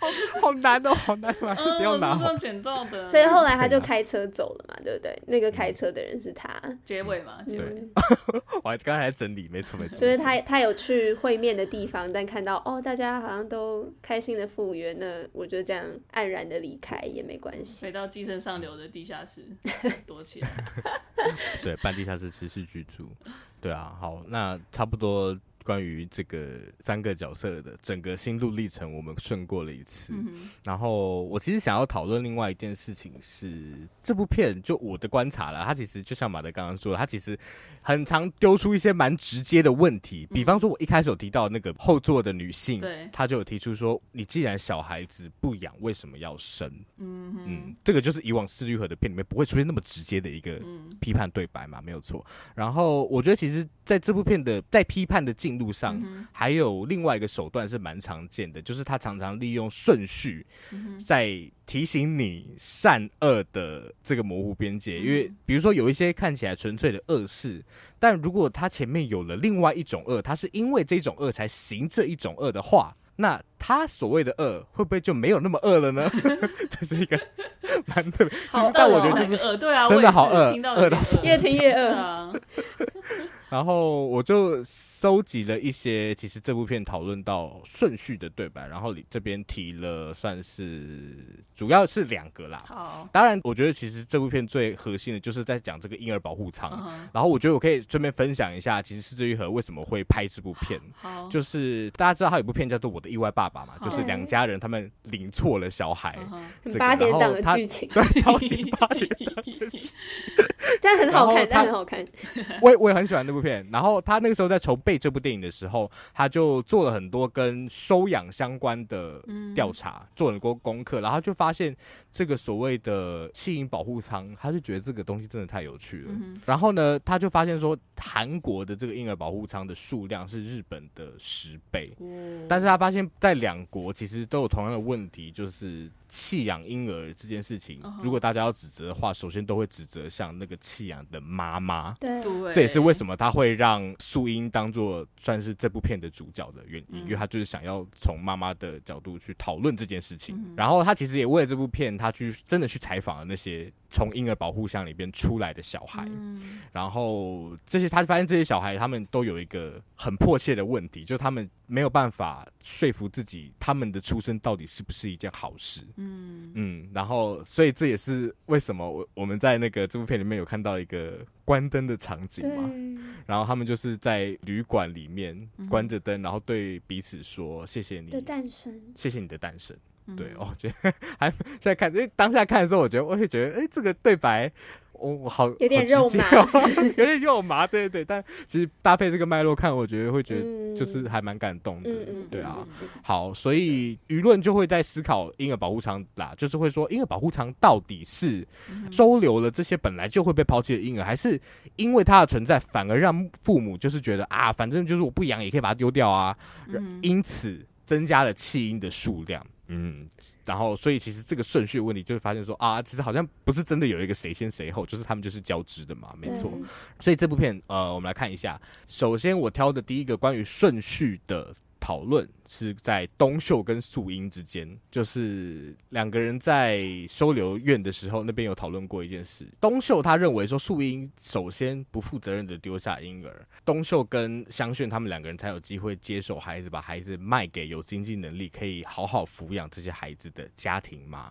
Speaker 1: 好 好难哦，好难啊！不要拿，
Speaker 3: 上捡到的。
Speaker 2: 所以后来他就开车走了嘛，对不对？那个开车的人是他，
Speaker 3: 结尾嘛，结尾。
Speaker 1: 我还刚才整理，没错没错。
Speaker 2: 就是他，他有去会面的地方，但看到哦，大家好像都开心的复原，那我就这样黯然的离开也没关系。
Speaker 3: 回到寄生上流的地下室 躲起来，
Speaker 1: 对，半地下室持续居住。对啊，好，那差不多。关于这个三个角色的整个心路历程，我们顺过了一次。嗯、然后我其实想要讨论另外一件事情是，这部片就我的观察了，它其实就像马德刚刚说的，它其实很常丢出一些蛮直接的问题。比方说，我一开始有提到那个后座的女性，对，她就有提出说：“你既然小孩子不养，为什么要生？”嗯嗯，这个就是以往是枝裕和的片里面不会出现那么直接的一个批判对白嘛，没有错。然后我觉得，其实在这部片的在批判的进路上还有另外一个手段是蛮常见的，就是他常常利用顺序在提醒你善恶的这个模糊边界。因为比如说有一些看起来纯粹的恶事，但如果他前面有了另外一种恶，他是因为这种恶才行这一种恶的话，那他所谓的恶会不会就没有那么恶了呢？这是一个蛮特别，但我觉得就是
Speaker 3: 恶，对啊，
Speaker 1: 真的好恶，恶到
Speaker 2: 越听越恶啊。
Speaker 1: 然后我就收集了一些，其实这部片讨论到顺序的对白，然后你这边提了，算是主要是两个啦。好，当然我觉得其实这部片最核心的就是在讲这个婴儿保护舱。Uh. 然后我觉得我可以顺便分享一下，其实是枝裕和为什么会拍这部片。好，就是大家知道他有部片叫做《我的意外爸爸》嘛，就是两家人他们领错了小孩，
Speaker 2: 八点档的剧情，
Speaker 1: 对，超级八点档的剧情，
Speaker 2: 但很好看，但很好看。
Speaker 1: 我也我也很喜欢那部片。然后他那个时候在筹备这部电影的时候，他就做了很多跟收养相关的调查，嗯、做了很多功课，然后就发现这个所谓的弃婴保护舱，他就觉得这个东西真的太有趣了。嗯、然后呢，他就发现说，韩国的这个婴儿保护舱的数量是日本的十倍，嗯、但是他发现，在两国其实都有同样的问题，就是。弃养婴儿这件事情，如果大家要指责的话，首先都会指责像那个弃养的妈妈。对，这也是为什么他会让素英当做算是这部片的主角的原因，因为他就是想要从妈妈的角度去讨论这件事情。然后他其实也为了这部片，他去真的去采访了那些从婴儿保护箱里边出来的小孩。然后这些他发现这些小孩他们都有一个很迫切的问题，就是他们没有办法说服自己，他们的出生到底是不是一件好事。嗯嗯，然后所以这也是为什么我我们在那个这部片里面有看到一个关灯的场景嘛，然后他们就是在旅馆里面关着灯，嗯、然后对彼此说谢谢你的诞生，谢谢你的诞生。嗯、对，我觉得 还现在看，因为当下看的时候，我觉得我会觉得，哎，这个对白。我我好
Speaker 2: 有点肉麻，
Speaker 1: 有点肉麻，对对对，但其实搭配这个脉络看，我觉得会觉得就是还蛮感动的，对啊。好，所以舆论就会在思考婴儿保护舱啦，就是会说婴儿保护舱到底是收留了这些本来就会被抛弃的婴儿，还是因为它的存在反而让父母就是觉得啊，反正就是我不养也可以把它丢掉啊，因此增加了弃婴的数量。嗯，然后所以其实这个顺序问题就会发现说啊，其实好像不是真的有一个谁先谁后，就是他们就是交织的嘛，没错。所以这部片呃，我们来看一下，首先我挑的第一个关于顺序的。讨论是在东秀跟素英之间，就是两个人在收留院的时候，那边有讨论过一件事。东秀他认为说，素英首先不负责任的丢下婴儿，东秀跟香炫他们两个人才有机会接受孩子，把孩子卖给有经济能力可以好好抚养这些孩子的家庭嘛。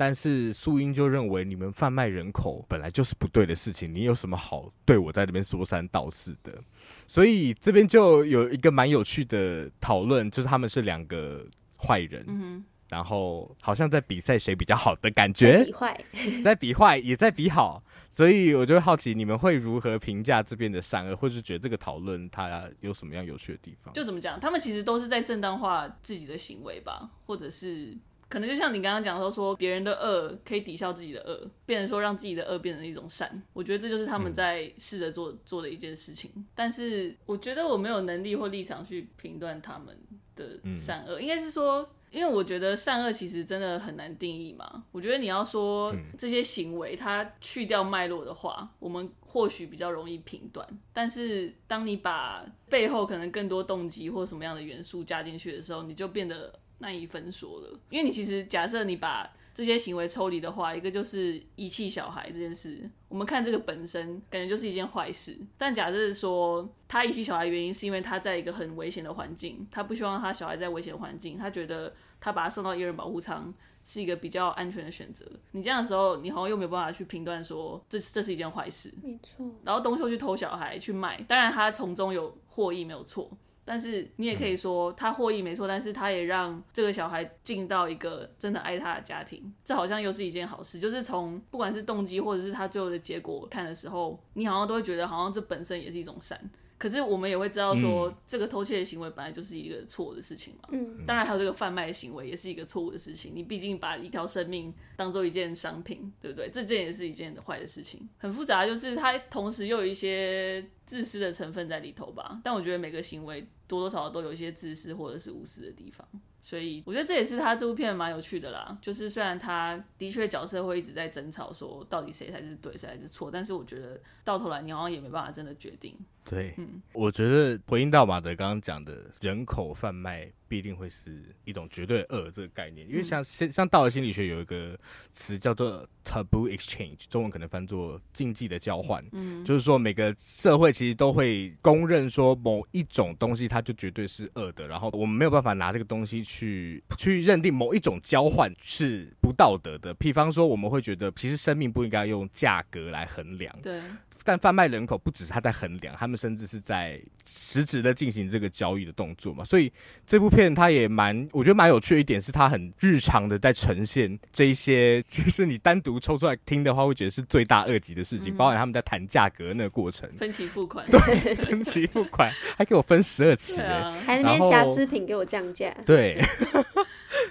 Speaker 1: 但是素英就认为，你们贩卖人口本来就是不对的事情，你有什么好对我在这边说三道四的？所以这边就有一个蛮有趣的讨论，就是他们是两个坏人，嗯、然后好像在比赛谁比较好的感觉，在比坏，在比坏也在比好，所以我就会好奇你们会如何评价这边的善恶，或是觉得这个讨论它有什么样有趣的地方？
Speaker 3: 就怎么讲，他们其实都是在正当化自己的行为吧，或者是。可能就像你刚刚讲说，说别人的恶可以抵消自己的恶，变成说让自己的恶变成一种善。我觉得这就是他们在试着做做的一件事情。但是我觉得我没有能力或立场去评断他们的善恶，应该是说，因为我觉得善恶其实真的很难定义嘛。我觉得你要说这些行为它去掉脉络的话，我们或许比较容易评断。但是当你把背后可能更多动机或什么样的元素加进去的时候，你就变得。难以分说了，因为你其实假设你把这些行为抽离的话，一个就是遗弃小孩这件事，我们看这个本身感觉就是一件坏事。但假设说他遗弃小孩原因是因为他在一个很危险的环境，他不希望他小孩在危险环境，他觉得他把他送到一人保护舱是一个比较安全的选择。你这样的时候，你好像又没有办法去评断说这这是一件坏事。没错。然后东秀去偷小孩去卖，当然他从中有获益没有错。但是你也可以说他获益没错，但是他也让这个小孩进到一个真的爱他的家庭，这好像又是一件好事。就是从不管是动机或者是他最后的结果看的时候，你好像都会觉得好像这本身也是一种善。可是我们也会知道说，嗯、这个偷窃的行为本来就是一个错误的事情嘛。嗯，当然还有这个贩卖的行为也是一个错误的事情。你毕竟把一条生命当做一件商品，对不对？这件也是一件坏的事情。很复杂，就是它同时又有一些自私的成分在里头吧。但我觉得每个行为多多少少都有一些自私或者是无私的地方。所以我觉得这也是他这部片蛮有趣的啦。就是虽然他的确角色会一直在争吵，说到底谁才是对，谁才是错。但是我觉得到头来你好像也没办法真的决定。
Speaker 1: 对，嗯，我觉得回应到马德刚刚讲的人口贩卖。必定会是一种绝对恶这个概念，因为像像道德心理学有一个词叫做 taboo exchange，中文可能翻作禁忌的交换，嗯，就是说每个社会其实都会公认说某一种东西它就绝对是恶的，然后我们没有办法拿这个东西去去认定某一种交换是不道德的。比方说，我们会觉得其实生命不应该用价格来衡量，对。但贩卖人口不只是他在衡量，他们甚至是在实质的进行这个交易的动作嘛。所以这部片。片它也蛮，我觉得蛮有趣的一点是，它很日常的在呈现这一些，就是你单独抽出来听的话，会觉得是罪大恶极的事情，嗯、包含他们在谈价格那个过程，
Speaker 3: 分期付款，
Speaker 1: 对，分期付款，还给我分十二期，啊、
Speaker 2: 还那边瑕疵品给我降价，
Speaker 1: 对。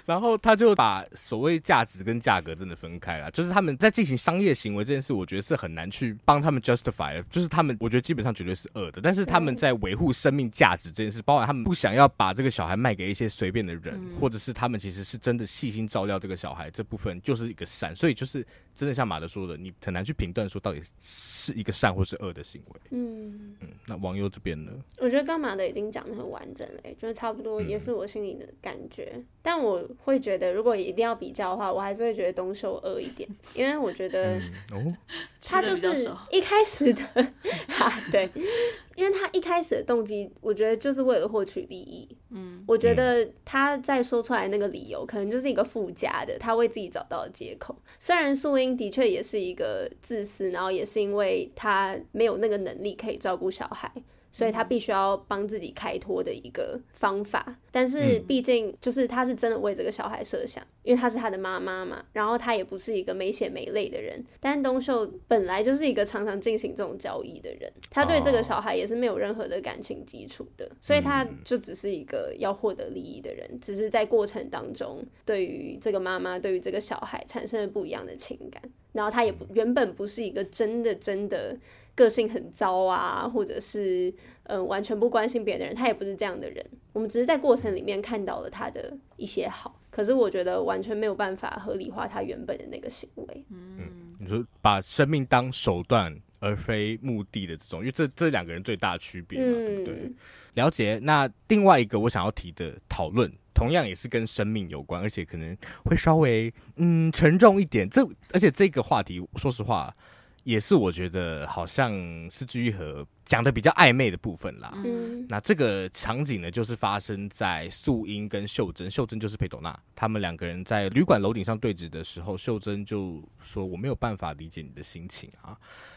Speaker 1: 然后他就把所谓价值跟价格真的分开了，就是他们在进行商业行为这件事，我觉得是很难去帮他们 justify 的，就是他们我觉得基本上绝对是恶的，但是他们在维护生命价值这件事，包括他们不想要把这个小孩卖给一些随便的人，或者是他们其实是真的细心照料这个小孩，这部分就是一个善，所以就是真的像马德说的，你很难去评断说到底是一个善或是恶的行为。嗯嗯，那网友这边呢？
Speaker 2: 我觉得刚马德已经讲的很完整了，就是差不多也是我心里的感觉，嗯、但我。会觉得，如果一定要比较的话，我还是会觉得东秀恶一点，因为我觉得哦他就是一开始的，哈，对，因为他一开始的动机，我觉得就是为了获取利益。嗯，我觉得他在说出来那个理由，可能就是一个附加的，他为自己找到的借口。虽然素英的确也是一个自私，然后也是因为他没有那个能力可以照顾小孩。所以他必须要帮自己开脱的一个方法，但是毕竟就是他是真的为这个小孩设想，因为他是他的妈妈嘛，然后他也不是一个没血没泪的人，但东秀本来就是一个常常进行这种交易的人，他对这个小孩也是没有任何的感情基础的，所以他就只是一个要获得利益的人，只是在过程当中对于这个妈妈对于这个小孩产生了不一样的情感，然后他也不原本不是一个真的真的。个性很糟啊，或者是嗯、呃、完全不关心别人的人，他也不是这样的人。我们只是在过程里面看到了他的一些好，可是我觉得完全没有办法合理化他原本的那个行为。
Speaker 1: 嗯，你说把生命当手段而非目的的这种，因为这这两个人最大的区别嘛，嗯、对不对？了解。那另外一个我想要提的讨论，同样也是跟生命有关，而且可能会稍微嗯沉重一点。这而且这个话题，说实话。也是我觉得好像是枝裕和讲的比较暧昧的部分啦。嗯，那这个场景呢，就是发生在素英跟秀珍，秀珍就是裴斗娜，他们两个人在旅馆楼顶上对峙的时候，秀珍就说：“我没有办法理解你的心情啊，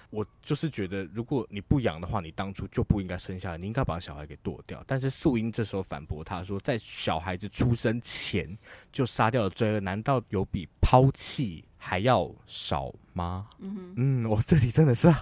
Speaker 1: 我就是觉得如果你不养的话，你当初就不应该生下来，你应该把小孩给剁掉。”但是素英这时候反驳他说：“在小孩子出生前就杀掉了罪恶，难道有比抛弃？”还要少吗？嗯嗯，我这里真的是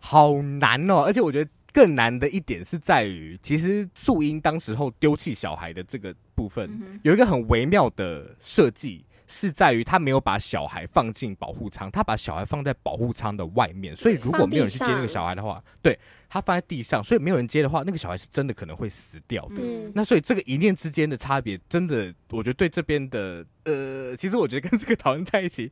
Speaker 1: 好难哦，而且我觉得更难的一点是在于，其实素英当时候丢弃小孩的这个部分，嗯、有一个很微妙的设计。是在于他没有把小孩放进保护舱，他把小孩放在保护舱的外面，所以如果没有人去接那个小孩的话，对，他放在地上，所以没有人接的话，那个小孩是真的可能会死掉的。嗯、那所以这个一念之间的差别，真的，我觉得对这边的呃，其实我觉得跟这个讨论在一起，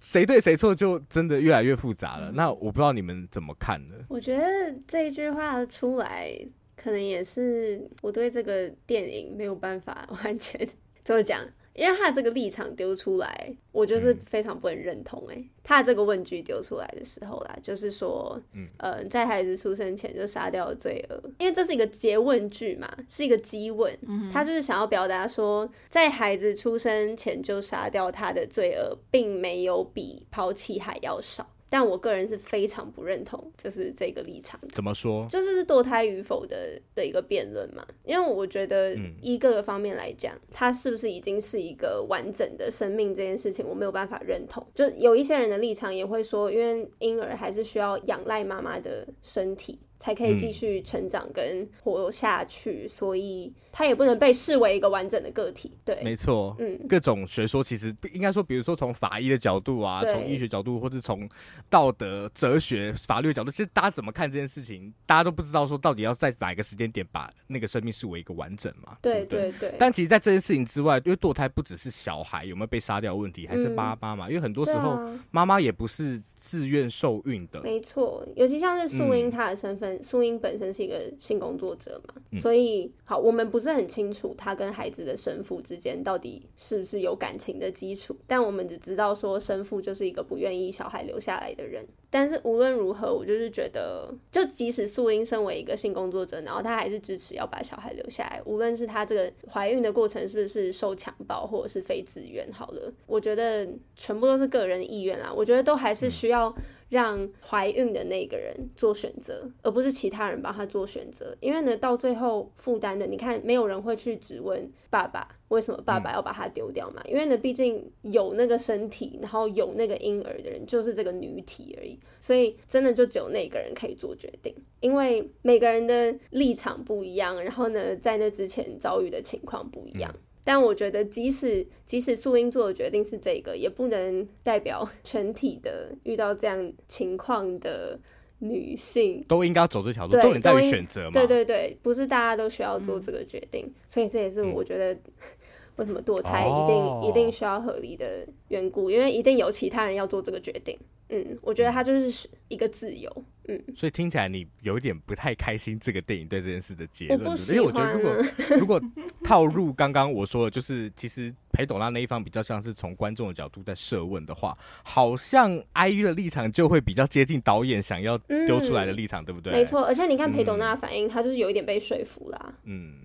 Speaker 1: 谁对谁错，就真的越来越复杂了。嗯、那我不知道你们怎么看呢？
Speaker 2: 我觉得这一句话出来，可能也是我对这个电影没有办法完全 怎么讲。因为他的这个立场丢出来，我就是非常不能认同。哎，他的这个问句丢出来的时候啦，就是说，嗯、呃，在孩子出生前就杀掉了罪恶，因为这是一个结问句嘛，是一个激问，他就是想要表达说，在孩子出生前就杀掉他的罪恶，并没有比抛弃还要少。但我个人是非常不认同，就是这个立场。
Speaker 1: 怎么说？
Speaker 2: 就是是堕胎与否的的一个辩论嘛。因为我觉得，一个个方面来讲，它是不是已经是一个完整的生命这件事情，我没有办法认同。就有一些人的立场也会说，因为婴儿还是需要仰赖妈妈的身体。才可以继续成长跟活下去，嗯、所以他也不能被视为一个完整的个体。对，
Speaker 1: 没错。嗯，各种学说其实应该说，比如说从法医的角度啊，从医学角度，或者从道德、哲学、法律的角度，其实大家怎么看这件事情，大家都不知道说到底要在哪一个时间点把那个生命视为一个完整嘛？
Speaker 2: 对
Speaker 1: 对
Speaker 2: 对。
Speaker 1: 但其实，在这件事情之外，因为堕胎不只是小孩有没有被杀掉的问题，还是妈妈嘛？嗯、因为很多时候妈妈也不是自愿受孕的。
Speaker 2: 没错，尤其像是素英她的身份，素英、嗯、本身是一个性工作者嘛，嗯、所以好，我们不是很清楚她跟孩子的生父之间到底是不是有感情的基础，但我们只知道说生父就是一个不愿意小孩留下来的人。但是无论如何，我就是觉得，就即使素英身为一个性工作者，然后她还是支持要把小孩留下来，无论是她这个怀孕的过程是不是受强暴或者是非自愿，好了，我觉得全部都是个人意愿啦，我觉得都还是需要。让怀孕的那个人做选择，而不是其他人帮他做选择。因为呢，到最后负担的，你看，没有人会去质问爸爸为什么爸爸要把他丢掉嘛？嗯、因为呢，毕竟有那个身体，然后有那个婴儿的人就是这个女体而已，所以真的就只有那个人可以做决定。因为每个人的立场不一样，然后呢，在那之前遭遇的情况不一样。嗯但我觉得，即使即使素英做的决定是这个，也不能代表 全体的遇到这样情况的女性
Speaker 1: 都应该走这条路。重点在于选择嘛。
Speaker 2: 对对对，不是大家都需要做这个决定，嗯、所以这也是我觉得 为什么堕胎一定、哦、一定需要合理的缘故，因为一定有其他人要做这个决定。嗯，我觉得它就是一个自由。嗯，
Speaker 1: 所以听起来你有一点不太开心这个电影对这件事的结论，
Speaker 2: 我
Speaker 1: 觉得如果如果套入刚刚我说的，就是其实裴斗娜那一方比较像是从观众的角度在设问的话，好像 IU 的立场就会比较接近导演想要丢出来的立场，嗯、对不对？
Speaker 2: 没错，而且你看裴斗娜的反应，他、嗯、就是有一点被说服啦。
Speaker 1: 嗯。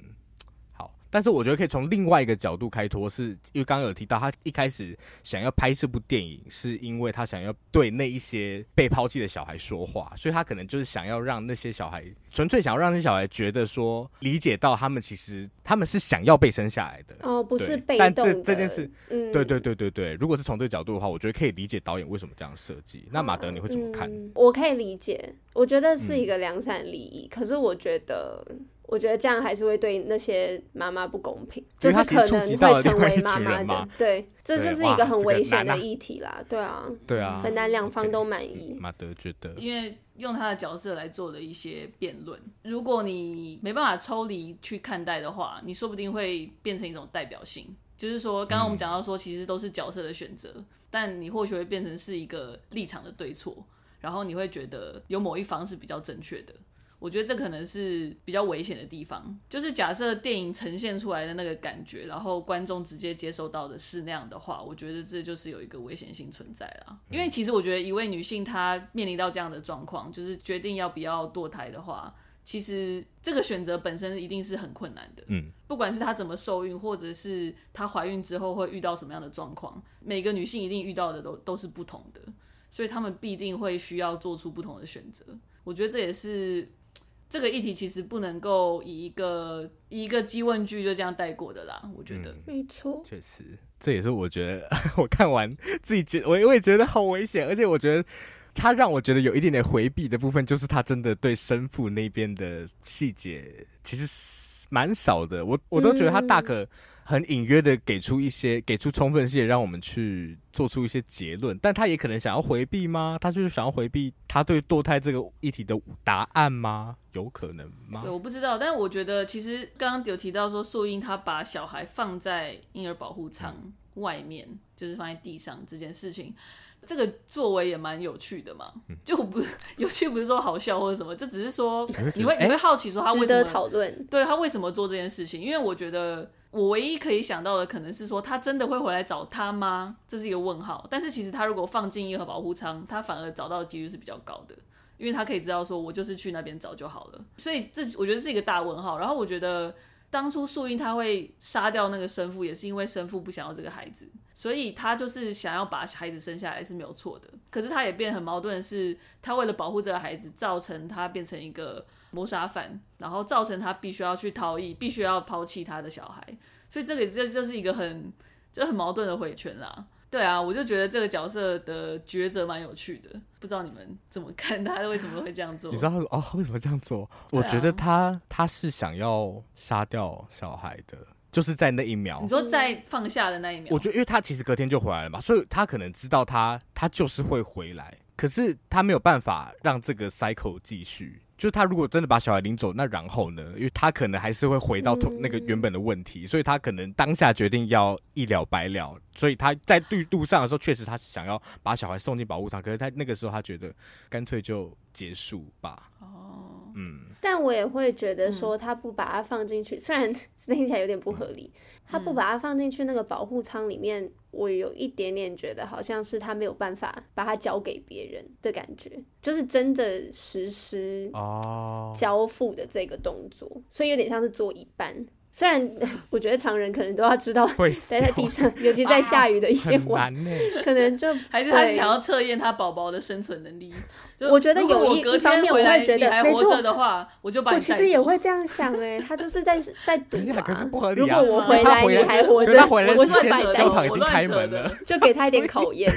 Speaker 1: 但是我觉得可以从另外一个角度开脱，是因为刚刚有提到他一开始想要拍这部电影，是因为他想要对那一些被抛弃的小孩说话，所以他可能就是想要让那些小孩，纯粹想要让那些小孩觉得说，理解到他们其实他们是想要被生下来的
Speaker 2: 哦，不是被动。
Speaker 1: 但这这件事，嗯，对对对对对，如果是从这个角度的话，我觉得可以理解导演为什么这样设计。那马德你会怎么看？
Speaker 2: 嗯，我可以理解，我觉得是一个良善利益，嗯，可是我觉得。我觉得这样还是会对那些妈妈不公平，就是可能会成为妈妈的，对，这就是一个很危险的议题啦，对啊，
Speaker 1: 对啊，
Speaker 2: 很难两方都满意。
Speaker 1: 马德觉得，
Speaker 3: 因为用他的角色来做的一些辩论，如果你没办法抽离去看待的话，你说不定会变成一种代表性，就是说，刚刚我们讲到说，其实都是角色的选择，但你或许会变成是一个立场的对错，然后你会觉得有某一方是比较正确的。我觉得这可能是比较危险的地方，就是假设电影呈现出来的那个感觉，然后观众直接接收到的是那样的话，我觉得这就是有一个危险性存在了。因为其实我觉得一位女性她面临到这样的状况，就是决定要不要堕胎的话，其实这个选择本身一定是很困难的。嗯，不管是她怎么受孕，或者是她怀孕之后会遇到什么样的状况，每个女性一定遇到的都都是不同的，所以她们必定会需要做出不同的选择。我觉得这也是。这个议题其实不能够以一个以一个疑问句就这样带过的啦，我觉得。
Speaker 2: 嗯、没错，
Speaker 1: 确实，这也是我觉得 我看完自己觉得我我也觉得好危险，而且我觉得他让我觉得有一点点回避的部分，就是他真的对生父那边的细节其实是蛮少的，我我都觉得他大可。嗯很隐约的给出一些，给出充分性，让我们去做出一些结论。但他也可能想要回避吗？他就是想要回避他对堕胎这个议题的答案吗？有可能吗？
Speaker 3: 对，我不知道。但是我觉得，其实刚刚有提到说，素英他把小孩放在婴儿保护舱外面，嗯、就是放在地上这件事情，这个作为也蛮有趣的嘛。就不有趣，不是说好笑或者什么，这只是说你会你会好奇说他为什么
Speaker 2: 讨论？
Speaker 3: 对他为什么做这件事情？因为我觉得。我唯一可以想到的可能是说，他真的会回来找他吗？这是一个问号。但是其实他如果放进婴儿保护舱，他反而找到的几率是比较高的，因为他可以知道说，我就是去那边找就好了。所以这我觉得是一个大问号。然后我觉得当初素英他会杀掉那个生父，也是因为生父不想要这个孩子，所以他就是想要把孩子生下来是没有错的。可是他也变得很矛盾的是，他为了保护这个孩子，造成他变成一个。谋杀犯，然后造成他必须要去逃逸，必须要抛弃他的小孩，所以这个这就是一个很就很矛盾的回圈啦。对啊，我就觉得这个角色的抉择蛮有趣的，不知道你们怎么看他为什么会这样做？
Speaker 1: 你知道哦，为什么这样做？我觉得他他是想要杀掉小孩的，就是在那一秒。
Speaker 3: 你说在放下的那一秒？
Speaker 1: 我觉得，因为他其实隔天就回来了嘛，所以他可能知道他他就是会回来，可是他没有办法让这个 cycle 继续。就是他如果真的把小孩领走，那然后呢？因为他可能还是会回到那个原本的问题，所以他可能当下决定要一了百了。所以他在绿路上的时候，确实他想要把小孩送进保护场，可是他那个时候他觉得干脆就结束吧。哦，嗯。
Speaker 2: 但我也会觉得说，他不把它放进去，虽然 听起来有点不合理。他不把它放进去那个保护舱里面，我有一点点觉得好像是他没有办法把它交给别人的感觉，就是真的实施交付的这个动作，所以有点像是做一半。虽然 我觉得常人可能都要知道，待在地上，尤其在下雨的夜晚，可能就
Speaker 3: 还是他想要测验他宝宝的生存能力。
Speaker 2: 我觉得有一一方面，我会觉得
Speaker 3: 还活着的话，我就把。
Speaker 2: 我其实也会这样想哎，他就是在在赌
Speaker 1: 可是不合理。
Speaker 2: 如果我回来你还活着，我就把
Speaker 1: 教堂已经开门了，
Speaker 2: 就给他一点考验。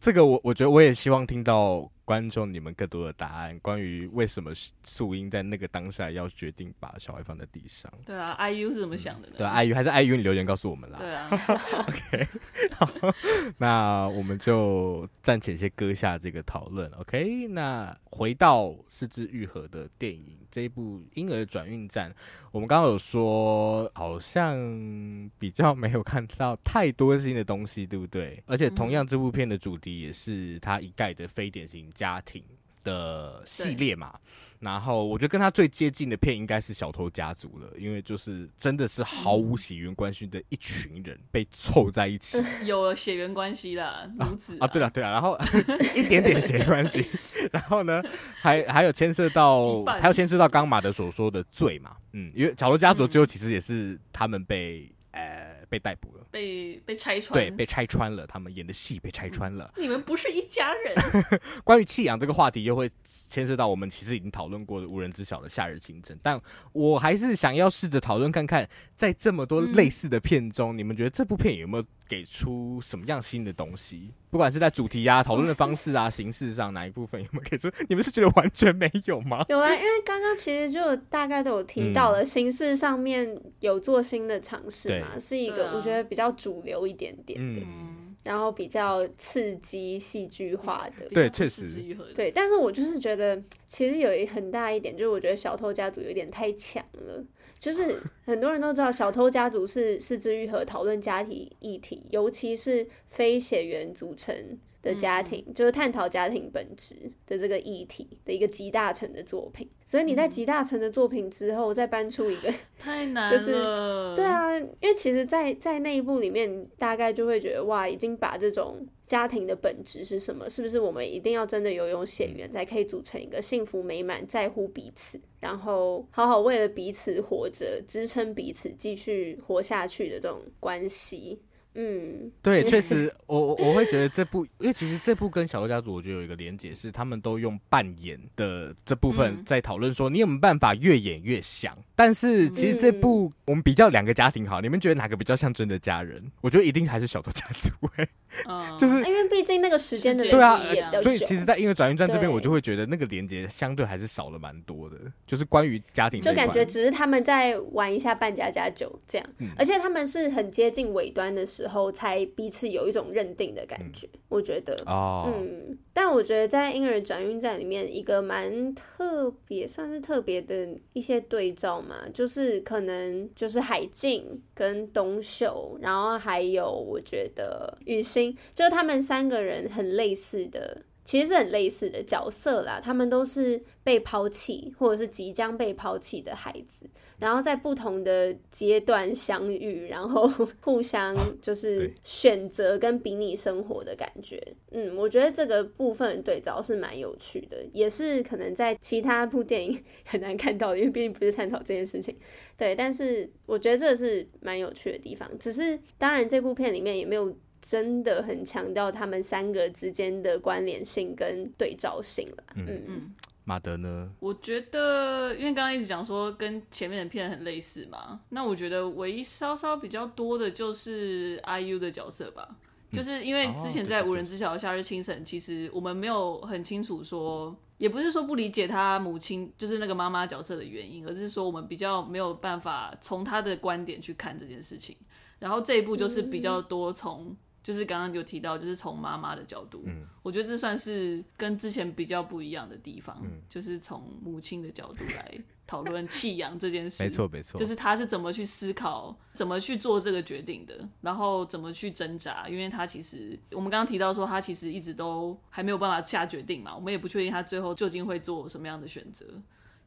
Speaker 1: 这个我我觉得我也希望听到。观众，你们更多的答案，关于为什么素英在那个当下要决定把小孩放在地上？
Speaker 3: 对啊，IU 是怎么想的呢？
Speaker 1: 对啊，IU 还是 IU，你留言告诉我们啦。
Speaker 3: 对啊，
Speaker 1: OK，好，那我们就暂且先搁下这个讨论。OK，那回到是枝裕和的电影。这一部婴儿转运站，我们刚刚有说，好像比较没有看到太多新的东西，对不对？而且同样，这部片的主题也是他一概的非典型家庭的系列嘛。然后我觉得跟他最接近的片应该是《小偷家族》了，因为就是真的是毫无血缘关系的一群人被凑在一起，
Speaker 3: 有血缘关系了，母子啊，
Speaker 1: 啊，对了对了，然后 一点点血缘关系，然后呢，还还有牵涉到，还有牵涉到刚马德所说的罪嘛，嗯，因为《小偷家族》最后其实也是他们被、嗯、呃。被逮捕了，
Speaker 3: 被被拆穿，
Speaker 1: 对，被拆穿了。他们演的戏被拆穿了。
Speaker 3: 嗯、你们不是一家人。
Speaker 1: 关于弃养这个话题，又会牵涉到我们其实已经讨论过的无人知晓的夏日清晨。但我还是想要试着讨论看看，在这么多类似的片中，嗯、你们觉得这部片有没有给出什么样新的东西？不管是在主题啊、讨论的方式啊、形式上哪一部分有没有给出？你们是觉得完全没有吗？
Speaker 2: 有啊，因为刚刚其实就大概都有提到了，形式上面有做新的尝试嘛，是一个我觉得比较主流一点点的，然后比较刺激戏剧化的。
Speaker 1: 对，确实。
Speaker 2: 对，但是我就是觉得，其实有一很大一点，就是我觉得《小偷家族》有点太强了。就是很多人都知道，《小偷家族》是是治愈和讨论家庭议题，尤其是非血缘组成的家庭，嗯、就是探讨家庭本质的这个议题的一个集大成的作品。所以你在集大成的作品之后，再搬出一个，
Speaker 3: 太难
Speaker 2: 了。就是对啊，因为其实在，在在那一部里面，大概就会觉得哇，已经把这种家庭的本质是什么，是不是我们一定要真的有用血缘才可以组成一个幸福美满、在乎彼此，然后好好为了彼此活着、支撑彼此继续活下去的这种关系？嗯，
Speaker 1: 对，确实，我我会觉得这部，因为其实这部跟小偷家族，我觉得有一个连结是，他们都用扮演的这部分在讨论说，你有没有办法越演越像？但是其实这部我们比较两个家庭好，你们觉得哪个比较像真的家人？我觉得一定还是小偷家族，欸，就是
Speaker 2: 因为毕竟那个时间的
Speaker 1: 对啊，所以其实，在音乐转运站这边，我就会觉得那个连接相对还是少了蛮多的，就是关于家庭，
Speaker 2: 就感觉只是他们在玩一下扮家家酒这样，而且他们是很接近尾端的时候。后才彼此有一种认定的感觉，嗯、我觉得，
Speaker 1: 哦、
Speaker 2: 嗯，但我觉得在婴儿转运站里面，一个蛮特别，算是特别的一些对照嘛，就是可能就是海静跟东秀，然后还有我觉得雨欣，就是他们三个人很类似的。其实是很类似的角色啦，他们都是被抛弃或者是即将被抛弃的孩子，然后在不同的阶段相遇，然后 互相就是选择跟比拟生活的感觉。嗯，我觉得这个部分对照是蛮有趣的，也是可能在其他部电影 很难看到的，因为毕竟不是探讨这件事情。对，但是我觉得这是蛮有趣的地方。只是当然这部片里面也没有。真的很强调他们三个之间的关联性跟对照性了。嗯嗯，
Speaker 1: 马德呢？
Speaker 3: 我觉得，因为刚刚一直讲说跟前面的片很类似嘛，那我觉得唯一稍稍比较多的就是 IU 的角色吧。嗯、就是因为之前在无人知晓的夏日清晨，其实我们没有很清楚说，也不是说不理解他母亲就是那个妈妈角色的原因，而是说我们比较没有办法从他的观点去看这件事情。然后这一部就是比较多从。就是刚刚有提到，就是从妈妈的角度，嗯，我觉得这算是跟之前比较不一样的地方，嗯，就是从母亲的角度来讨论弃养这件事，
Speaker 1: 没错没错，
Speaker 3: 就是他是怎么去思考，怎么去做这个决定的，然后怎么去挣扎，因为他其实我们刚刚提到说他其实一直都还没有办法下决定嘛，我们也不确定他最后究竟会做什么样的选择。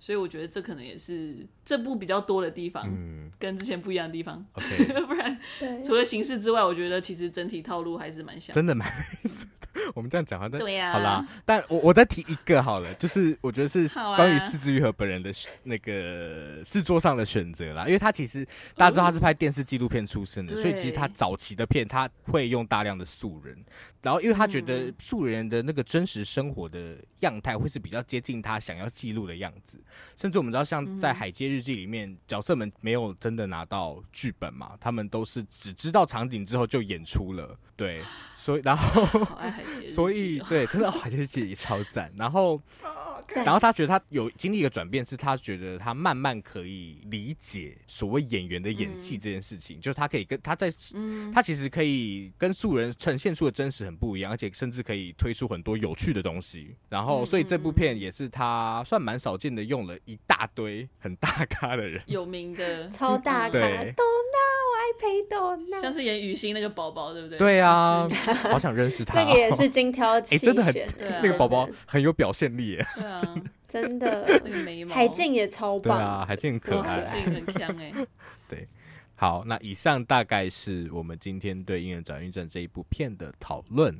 Speaker 3: 所以我觉得这可能也是这部比较多的地方，嗯，跟之前不一样的地方。
Speaker 1: OK，
Speaker 3: 不然除了形式之外，我觉得其实整体套路还是蛮像。
Speaker 1: 真的蛮 类似的。我们这样讲话，但
Speaker 3: 对呀，
Speaker 1: 好啦，但我我再提一个好了，就是我觉得是关于是枝裕和本人的那个制作上的选择啦，因为他其实大家知道他是拍电视纪录片出身的，所以其实他早期的片他会用大量的素人，然后因为他觉得素人的那个真实生活的样态会是比较接近他想要记录的样子，甚至我们知道像在《海街日记》里面，角色们没有真的拿到剧本嘛，他们都是只知道场景之后就演出了，对。所以，然后，所以，对，真的，哦，海街日记也超赞。然后，然后他觉得他有经历一个转变，是他觉得他慢慢可以理解所谓演员的演技这件事情，就是他可以跟他在，他其实可以跟素人呈现出的真实很不一样，而且甚至可以推出很多有趣的东西。然后，所以这部片也是他算蛮少见的，用了一大堆很大咖的人，
Speaker 3: 有名的。
Speaker 2: 超大咖。
Speaker 3: 像是演雨欣那个宝宝，对不对？
Speaker 1: 对啊，好想认识他。
Speaker 2: 那个也是精挑细选，
Speaker 1: 真的很，那个宝宝很有表现力耶。
Speaker 3: 对啊，
Speaker 2: 真的。那个眉毛，海静也超棒。
Speaker 1: 对啊，海静很可爱，
Speaker 3: 海静很强哎。
Speaker 1: 对，好，那以上大概是我们今天对《婴儿转运站》这一部片的讨论。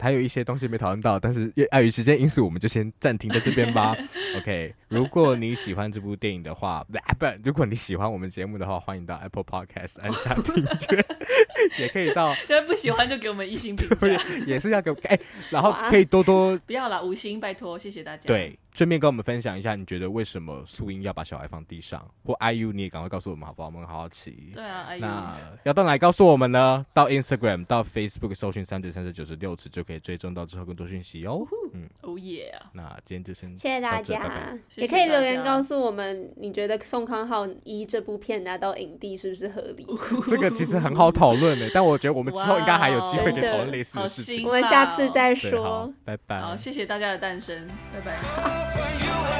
Speaker 1: 还有一些东西没讨论到，但是因碍于时间因素，我们就先暂停在这边吧。OK，如果你喜欢这部电影的话，不，如果你喜欢我们节目的话，欢迎到 Apple Podcast 按下订阅，也可以到。
Speaker 3: 但不喜欢就给我们一星评价，
Speaker 1: 也是要给哎、欸，然后可以多多
Speaker 3: 不要了，五星拜托，谢谢大家。
Speaker 1: 对。顺便跟我们分享一下，你觉得为什么素英要把小孩放地上？或 IU 你也赶快告诉我们好不好？我们好好奇。
Speaker 3: 对啊，IU，
Speaker 1: 那要到哪里告诉我们呢？到 Instagram、到 Facebook 搜寻三九三十九十六次就可以追踪到之后更多讯息哦。嗯，
Speaker 3: 哦耶！
Speaker 1: 那今天就先
Speaker 2: 谢谢大家，也可以留言告诉我们，你觉得宋康昊一这部片拿到影帝是不是合理？
Speaker 1: 这个其实很好讨论的，但我觉得我们之后应该还有机会可以讨论类似的事情。
Speaker 2: 我们下次再说，
Speaker 1: 拜拜。
Speaker 3: 好，谢谢大家的诞生，拜拜。